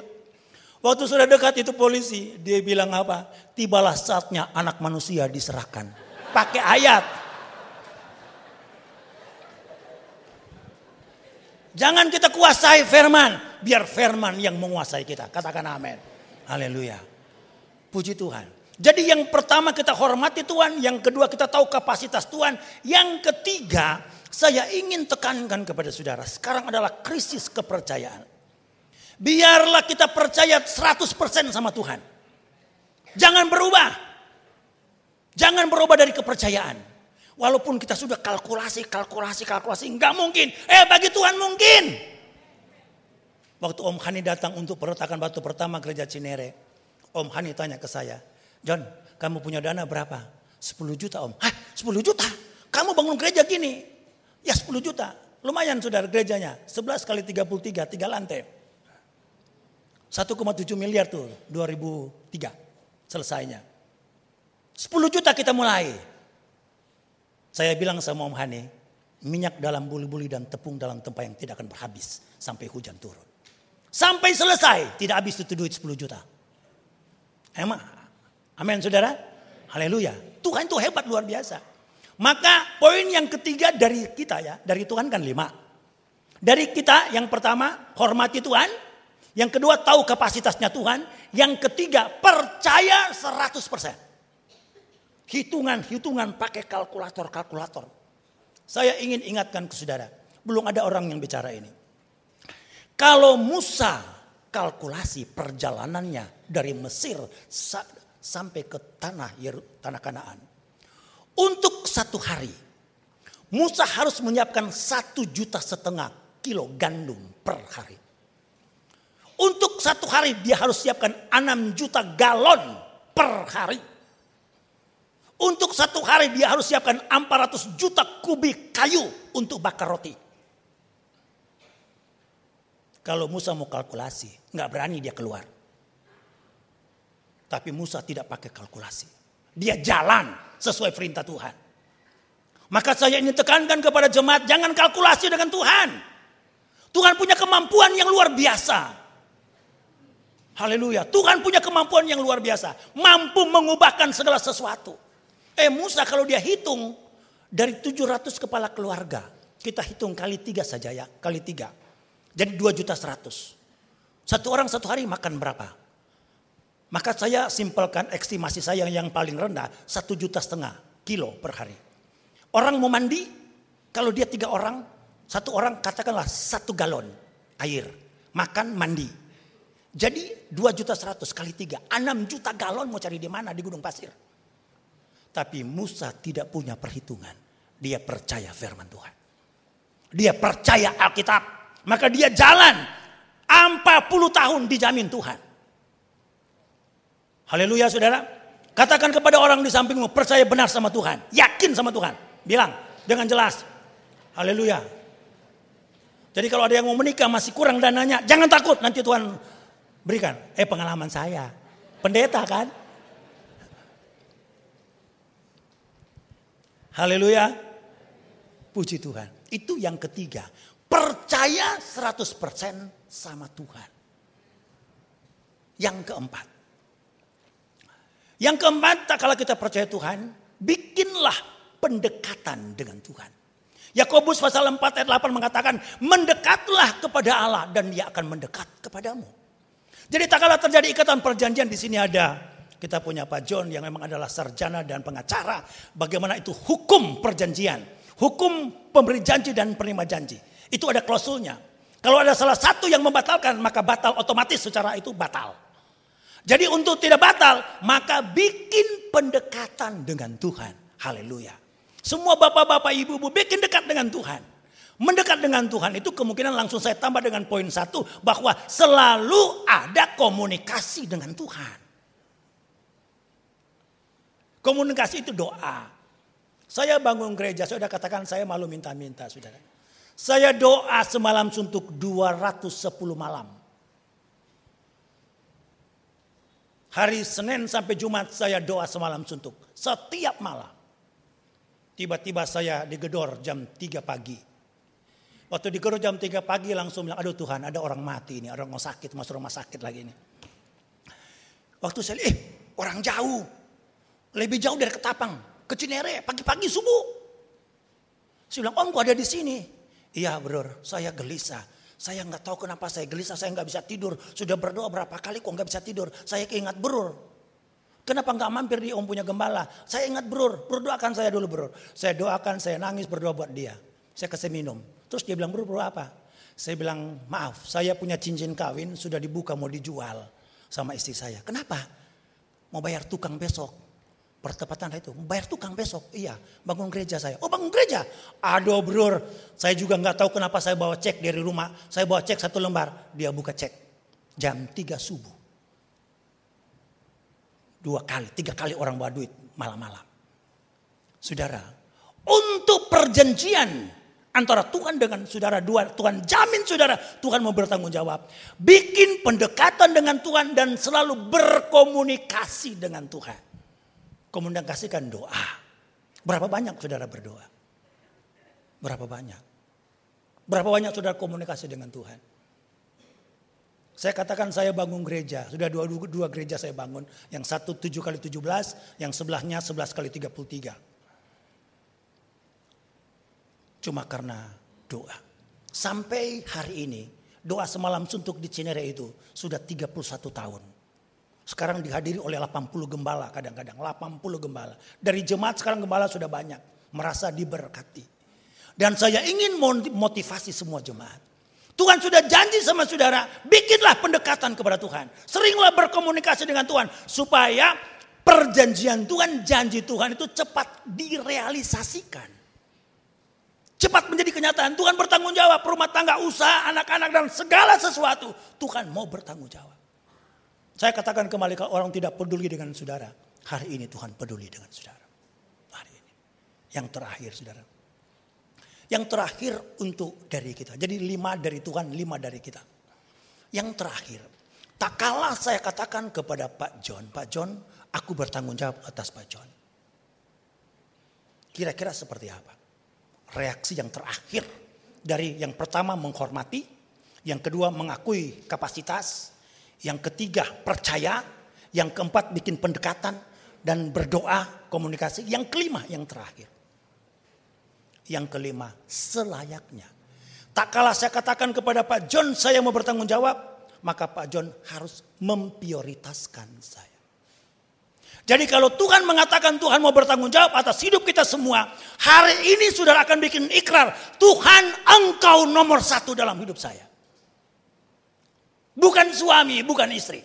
Waktu sudah dekat itu polisi, dia bilang apa? Tibalah saatnya anak manusia diserahkan. Pakai ayat. Jangan kita kuasai firman, biar firman yang menguasai kita. Katakan amin. Haleluya. Puji Tuhan. Jadi yang pertama kita hormati Tuhan, yang kedua kita tahu kapasitas Tuhan, yang ketiga saya ingin tekankan kepada saudara, sekarang adalah krisis kepercayaan. Biarlah kita percaya 100% sama Tuhan. Jangan berubah. Jangan berubah dari kepercayaan. Walaupun kita sudah kalkulasi, kalkulasi, kalkulasi. Enggak mungkin. Eh bagi Tuhan mungkin. Waktu Om Hani datang untuk perletakan batu pertama gereja Cinere. Om Hani tanya ke saya. John, kamu punya dana berapa? 10 juta om. Hah 10 juta? Kamu bangun gereja gini? Ya 10 juta. Lumayan saudara gerejanya. 11 kali 33, 3 lantai. 1,7 miliar tuh 2003 selesainya. 10 juta kita mulai. Saya bilang sama Om Hani, minyak dalam buli-buli dan tepung dalam tempat yang tidak akan berhabis sampai hujan turun. Sampai selesai tidak habis itu duit 10 juta. Emang Amin saudara. Haleluya. Tuhan itu hebat luar biasa. Maka poin yang ketiga dari kita ya. Dari Tuhan kan lima. Dari kita yang pertama hormati Tuhan. Yang kedua tahu kapasitasnya Tuhan. Yang ketiga percaya 100%. Hitungan-hitungan pakai kalkulator-kalkulator. Saya ingin ingatkan ke saudara. Belum ada orang yang bicara ini. Kalau Musa kalkulasi perjalanannya dari Mesir sampai ke tanah tanah Kanaan. Untuk satu hari, Musa harus menyiapkan satu juta setengah kilo gandum per hari. Untuk satu hari dia harus siapkan enam juta galon per hari. Untuk satu hari dia harus siapkan 400 juta kubik kayu untuk bakar roti. Kalau Musa mau kalkulasi, nggak berani dia keluar. Tapi Musa tidak pakai kalkulasi. Dia jalan sesuai perintah Tuhan. Maka saya ingin tekankan kepada jemaat, jangan kalkulasi dengan Tuhan. Tuhan punya kemampuan yang luar biasa. Haleluya. Tuhan punya kemampuan yang luar biasa. Mampu mengubahkan segala sesuatu. Eh Musa kalau dia hitung dari 700 kepala keluarga. Kita hitung kali tiga saja ya, kali tiga. Jadi 2 juta 100. Satu orang satu hari makan berapa? Maka saya simpelkan estimasi saya yang paling rendah satu juta setengah kilo per hari. Orang mau mandi, kalau dia tiga orang, satu orang katakanlah satu galon air. Makan, mandi. Jadi 2 juta 100 kali tiga, 6 juta galon mau cari di mana di Gunung Pasir. Tapi Musa tidak punya perhitungan. Dia percaya firman Tuhan. Dia percaya Alkitab. Maka dia jalan 40 tahun dijamin Tuhan. Haleluya saudara. Katakan kepada orang di sampingmu percaya benar sama Tuhan. Yakin sama Tuhan. Bilang dengan jelas. Haleluya. Jadi kalau ada yang mau menikah masih kurang dananya. Jangan takut nanti Tuhan berikan. Eh pengalaman saya. Pendeta kan. Haleluya. Puji Tuhan. Itu yang ketiga. Percaya 100% sama Tuhan. Yang keempat. Yang keempat, tak kalau kita percaya Tuhan, bikinlah pendekatan dengan Tuhan. Yakobus pasal 4 ayat 8 mengatakan, mendekatlah kepada Allah dan dia akan mendekat kepadamu. Jadi tak kalah terjadi ikatan perjanjian di sini ada kita punya Pak John yang memang adalah sarjana dan pengacara. Bagaimana itu hukum perjanjian. Hukum pemberi janji dan penerima janji. Itu ada klausulnya. Kalau ada salah satu yang membatalkan maka batal otomatis secara itu batal. Jadi untuk tidak batal maka bikin pendekatan dengan Tuhan. Haleluya. Semua bapak-bapak ibu-ibu bikin dekat dengan Tuhan. Mendekat dengan Tuhan itu kemungkinan langsung saya tambah dengan poin satu. Bahwa selalu ada komunikasi dengan Tuhan. Komunikasi itu doa. Saya bangun gereja, saya sudah katakan saya malu minta-minta, saudara. Saya doa semalam suntuk 210 malam. Hari Senin sampai Jumat saya doa semalam suntuk. Setiap malam. Tiba-tiba saya digedor jam 3 pagi. Waktu digedor jam 3 pagi langsung bilang, aduh Tuhan ada orang mati ini, ada orang sakit, masuk rumah sakit lagi ini. Waktu saya eh orang jauh. Lebih jauh dari Ketapang, ke Cinere, pagi-pagi subuh. Saya bilang, om ada di sini? Iya bro, saya gelisah. Saya nggak tahu kenapa saya gelisah, saya nggak bisa tidur. Sudah berdoa berapa kali kok nggak bisa tidur. Saya keingat brur. Kenapa nggak mampir di om punya gembala? Saya ingat brur, brur doakan saya dulu brur. Saya doakan, saya nangis berdoa buat dia. Saya kasih minum. Terus dia bilang, brur, brur apa? Saya bilang, maaf, saya punya cincin kawin sudah dibuka mau dijual sama istri saya. Kenapa? Mau bayar tukang besok. Pertepatan itu, bayar tukang besok. Iya, bangun gereja saya. Oh bangun gereja? Aduh bro, saya juga nggak tahu kenapa saya bawa cek dari rumah. Saya bawa cek satu lembar, dia buka cek. Jam 3 subuh. Dua kali, tiga kali orang bawa duit malam-malam. Saudara, untuk perjanjian antara Tuhan dengan saudara dua, Tuhan jamin saudara, Tuhan mau bertanggung jawab. Bikin pendekatan dengan Tuhan dan selalu berkomunikasi dengan Tuhan komunikasikan doa. Berapa banyak saudara berdoa? Berapa banyak? Berapa banyak saudara komunikasi dengan Tuhan? Saya katakan saya bangun gereja. Sudah dua, dua, dua gereja saya bangun. Yang satu tujuh kali tujuh belas, yang sebelahnya sebelas kali tiga puluh tiga. Cuma karena doa. Sampai hari ini, doa semalam suntuk di Cinere itu sudah 31 tahun. Sekarang dihadiri oleh 80 gembala kadang-kadang. 80 gembala. Dari jemaat sekarang gembala sudah banyak. Merasa diberkati. Dan saya ingin motivasi semua jemaat. Tuhan sudah janji sama saudara. Bikinlah pendekatan kepada Tuhan. Seringlah berkomunikasi dengan Tuhan. Supaya perjanjian Tuhan, janji Tuhan itu cepat direalisasikan. Cepat menjadi kenyataan. Tuhan bertanggung jawab rumah tangga, usaha, anak-anak dan segala sesuatu. Tuhan mau bertanggung jawab. Saya katakan kembali kalau orang tidak peduli dengan saudara. Hari ini Tuhan peduli dengan saudara. Yang terakhir saudara. Yang terakhir untuk dari kita. Jadi lima dari Tuhan, lima dari kita. Yang terakhir. Tak kalah saya katakan kepada Pak John. Pak John, aku bertanggung jawab atas Pak John. Kira-kira seperti apa? Reaksi yang terakhir dari yang pertama menghormati, yang kedua mengakui kapasitas, yang ketiga percaya, yang keempat bikin pendekatan dan berdoa komunikasi, yang kelima yang terakhir yang kelima, selayaknya. Tak kalah saya katakan kepada Pak John saya mau bertanggung jawab, maka Pak John harus memprioritaskan saya. Jadi kalau Tuhan mengatakan Tuhan mau bertanggung jawab atas hidup kita semua, hari ini sudah akan bikin ikrar, Tuhan engkau nomor satu dalam hidup saya. Bukan suami, bukan istri.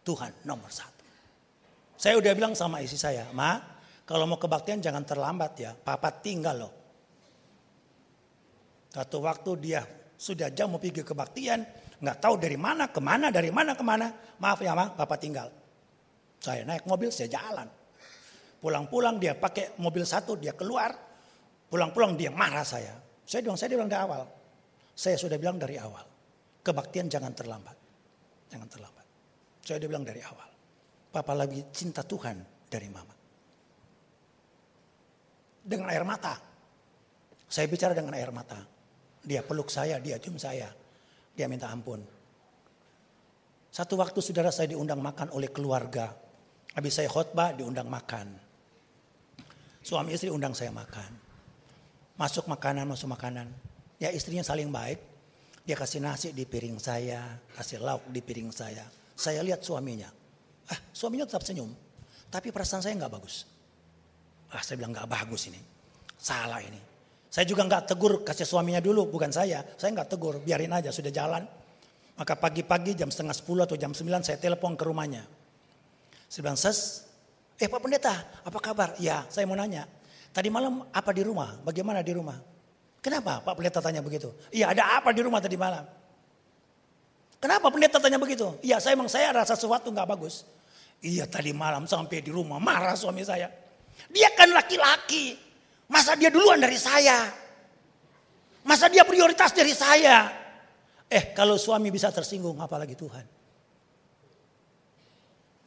Tuhan nomor satu. Saya udah bilang sama istri saya, Ma, kalau mau kebaktian jangan terlambat ya. Papa tinggal loh. Satu waktu dia sudah jam mau pergi kebaktian, nggak tahu dari mana, ke mana, dari mana, ke mana. Maaf ya, ma, bapak tinggal. Saya naik mobil, saya jalan. Pulang-pulang dia pakai mobil satu, dia keluar. Pulang-pulang dia marah saya. Saya bilang, saya bilang dari awal. Saya sudah bilang dari awal. Kebaktian jangan terlambat. Jangan terlambat. Saya udah bilang dari awal. Papa lebih cinta Tuhan dari mama. Dengan air mata. Saya bicara dengan air mata. Dia peluk saya, dia cium saya. Dia minta ampun. Satu waktu saudara saya diundang makan oleh keluarga. Habis saya khotbah diundang makan. Suami istri undang saya makan. Masuk makanan, masuk makanan. Ya istrinya saling baik. Dia kasih nasi di piring saya, kasih lauk di piring saya. Saya lihat suaminya. Ah, suaminya tetap senyum. Tapi perasaan saya nggak bagus. Ah, saya bilang nggak bagus ini. Salah ini. Saya juga nggak tegur kasih suaminya dulu, bukan saya. Saya nggak tegur, biarin aja sudah jalan. Maka pagi-pagi jam setengah sepuluh atau jam sembilan saya telepon ke rumahnya. Saya bilang, Ses, eh Pak Pendeta, apa kabar? Ya, saya mau nanya. Tadi malam apa di rumah? Bagaimana di rumah? Kenapa Pak Pendeta tanya begitu? Iya, ada apa di rumah tadi malam? Kenapa pendeta tanya begitu? Iya, saya emang saya rasa sesuatu nggak bagus. Iya, tadi malam sampai di rumah marah suami saya. Dia kan laki-laki. Masa dia duluan dari saya? Masa dia prioritas dari saya? Eh kalau suami bisa tersinggung apalagi Tuhan.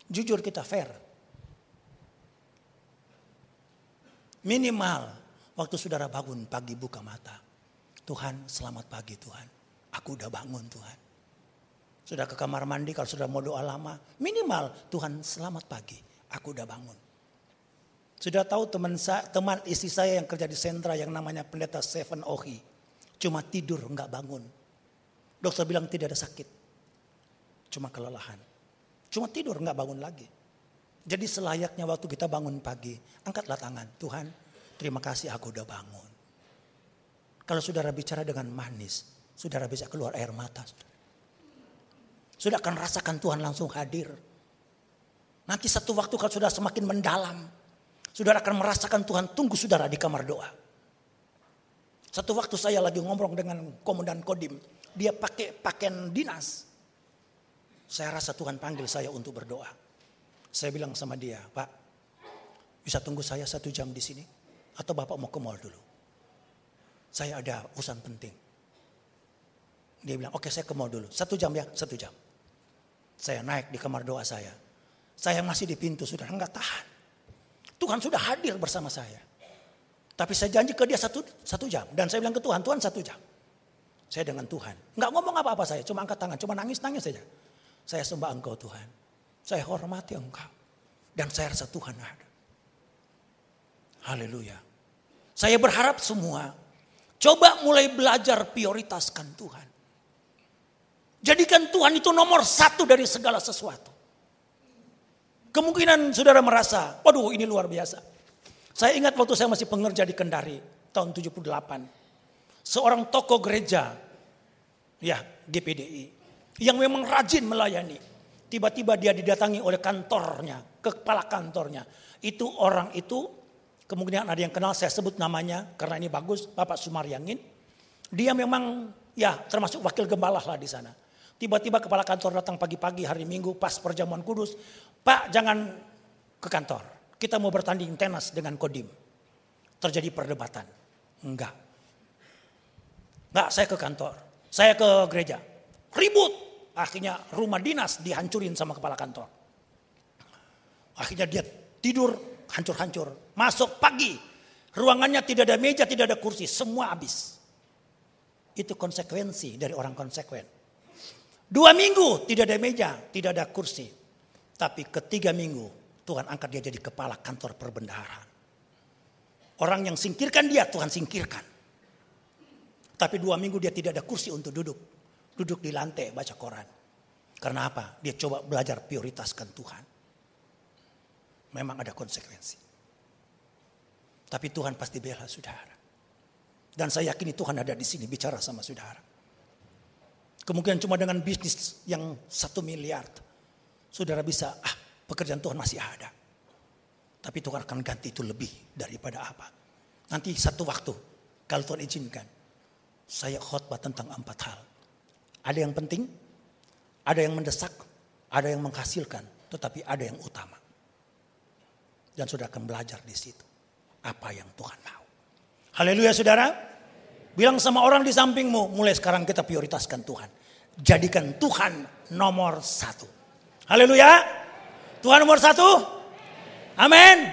Jujur kita fair. Minimal waktu saudara bangun pagi buka mata. Tuhan selamat pagi Tuhan. Aku udah bangun Tuhan. Sudah ke kamar mandi kalau sudah mau doa lama. Minimal Tuhan selamat pagi. Aku udah bangun. Sudah tahu teman teman istri saya yang kerja di sentra yang namanya pendeta Seven Ohi. Cuma tidur nggak bangun. Dokter bilang tidak ada sakit. Cuma kelelahan. Cuma tidur nggak bangun lagi. Jadi selayaknya waktu kita bangun pagi, angkatlah tangan. Tuhan, terima kasih aku udah bangun. Kalau saudara bicara dengan manis, saudara bisa keluar air mata. Sudah akan rasakan Tuhan langsung hadir. Nanti satu waktu kalau sudah semakin mendalam, Saudara akan merasakan Tuhan tunggu saudara di kamar doa. Satu waktu saya lagi ngomong dengan komandan Kodim. Dia pakai pakaian dinas. Saya rasa Tuhan panggil saya untuk berdoa. Saya bilang sama dia, Pak, bisa tunggu saya satu jam di sini? Atau Bapak mau ke mall dulu? Saya ada urusan penting. Dia bilang, oke saya ke mall dulu. Satu jam ya, satu jam. Saya naik di kamar doa saya. Saya masih di pintu, sudah enggak tahan. Tuhan sudah hadir bersama saya. Tapi saya janji ke dia satu, satu jam. Dan saya bilang ke Tuhan, Tuhan satu jam. Saya dengan Tuhan. Nggak ngomong apa-apa saya, cuma angkat tangan, cuma nangis-nangis saja. Saya sembah engkau Tuhan. Saya hormati engkau. Dan saya rasa Tuhan ada. Haleluya. Saya berharap semua coba mulai belajar prioritaskan Tuhan. Jadikan Tuhan itu nomor satu dari segala sesuatu. Kemungkinan saudara merasa, waduh ini luar biasa. Saya ingat waktu saya masih pengerja di Kendari tahun 78. Seorang tokoh gereja, ya GPDI, yang memang rajin melayani. Tiba-tiba dia didatangi oleh kantornya, kepala kantornya. Itu orang itu, kemungkinan ada yang kenal, saya sebut namanya karena ini bagus, Bapak Sumaryangin. Dia memang ya termasuk wakil gembala lah di sana. Tiba-tiba kepala kantor datang pagi-pagi hari Minggu pas perjamuan kudus. Pak jangan ke kantor. Kita mau bertanding tenis dengan Kodim. terjadi perdebatan. Enggak. Enggak, saya ke kantor. Saya ke gereja. Ribut. Akhirnya rumah dinas dihancurin sama kepala kantor. Akhirnya dia tidur hancur-hancur. Masuk pagi. Ruangannya tidak ada meja, tidak ada kursi. Semua habis. Itu konsekuensi dari orang konsekuen. Dua minggu tidak ada meja, tidak ada kursi. Tapi ketiga minggu Tuhan angkat dia jadi kepala kantor perbendaharaan. Orang yang singkirkan dia Tuhan singkirkan. Tapi dua minggu dia tidak ada kursi untuk duduk. Duduk di lantai baca koran. Karena apa? Dia coba belajar prioritaskan Tuhan. Memang ada konsekuensi. Tapi Tuhan pasti bela saudara. Dan saya yakin Tuhan ada di sini bicara sama saudara. Kemungkinan cuma dengan bisnis yang satu miliar. Saudara bisa, ah pekerjaan Tuhan masih ada. Tapi Tuhan akan ganti itu lebih daripada apa. Nanti satu waktu, kalau Tuhan izinkan. Saya khotbah tentang empat hal. Ada yang penting, ada yang mendesak, ada yang menghasilkan, tetapi ada yang utama. Dan saudara akan belajar di situ. Apa yang Tuhan mau. Haleluya saudara. Bilang sama orang di sampingmu, mulai sekarang kita prioritaskan Tuhan. Jadikan Tuhan nomor satu. Haleluya. Tuhan nomor satu. Amin.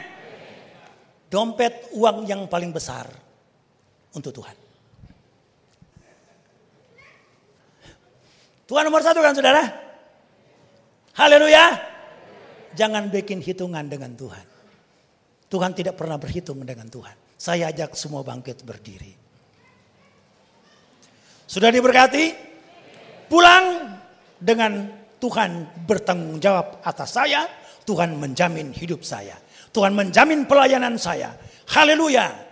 Dompet uang yang paling besar untuk Tuhan. Tuhan nomor satu kan saudara? Haleluya. Jangan bikin hitungan dengan Tuhan. Tuhan tidak pernah berhitung dengan Tuhan. Saya ajak semua bangkit berdiri. Sudah diberkati? Pulang dengan Tuhan bertanggung jawab atas saya. Tuhan menjamin hidup saya. Tuhan menjamin pelayanan saya. Haleluya.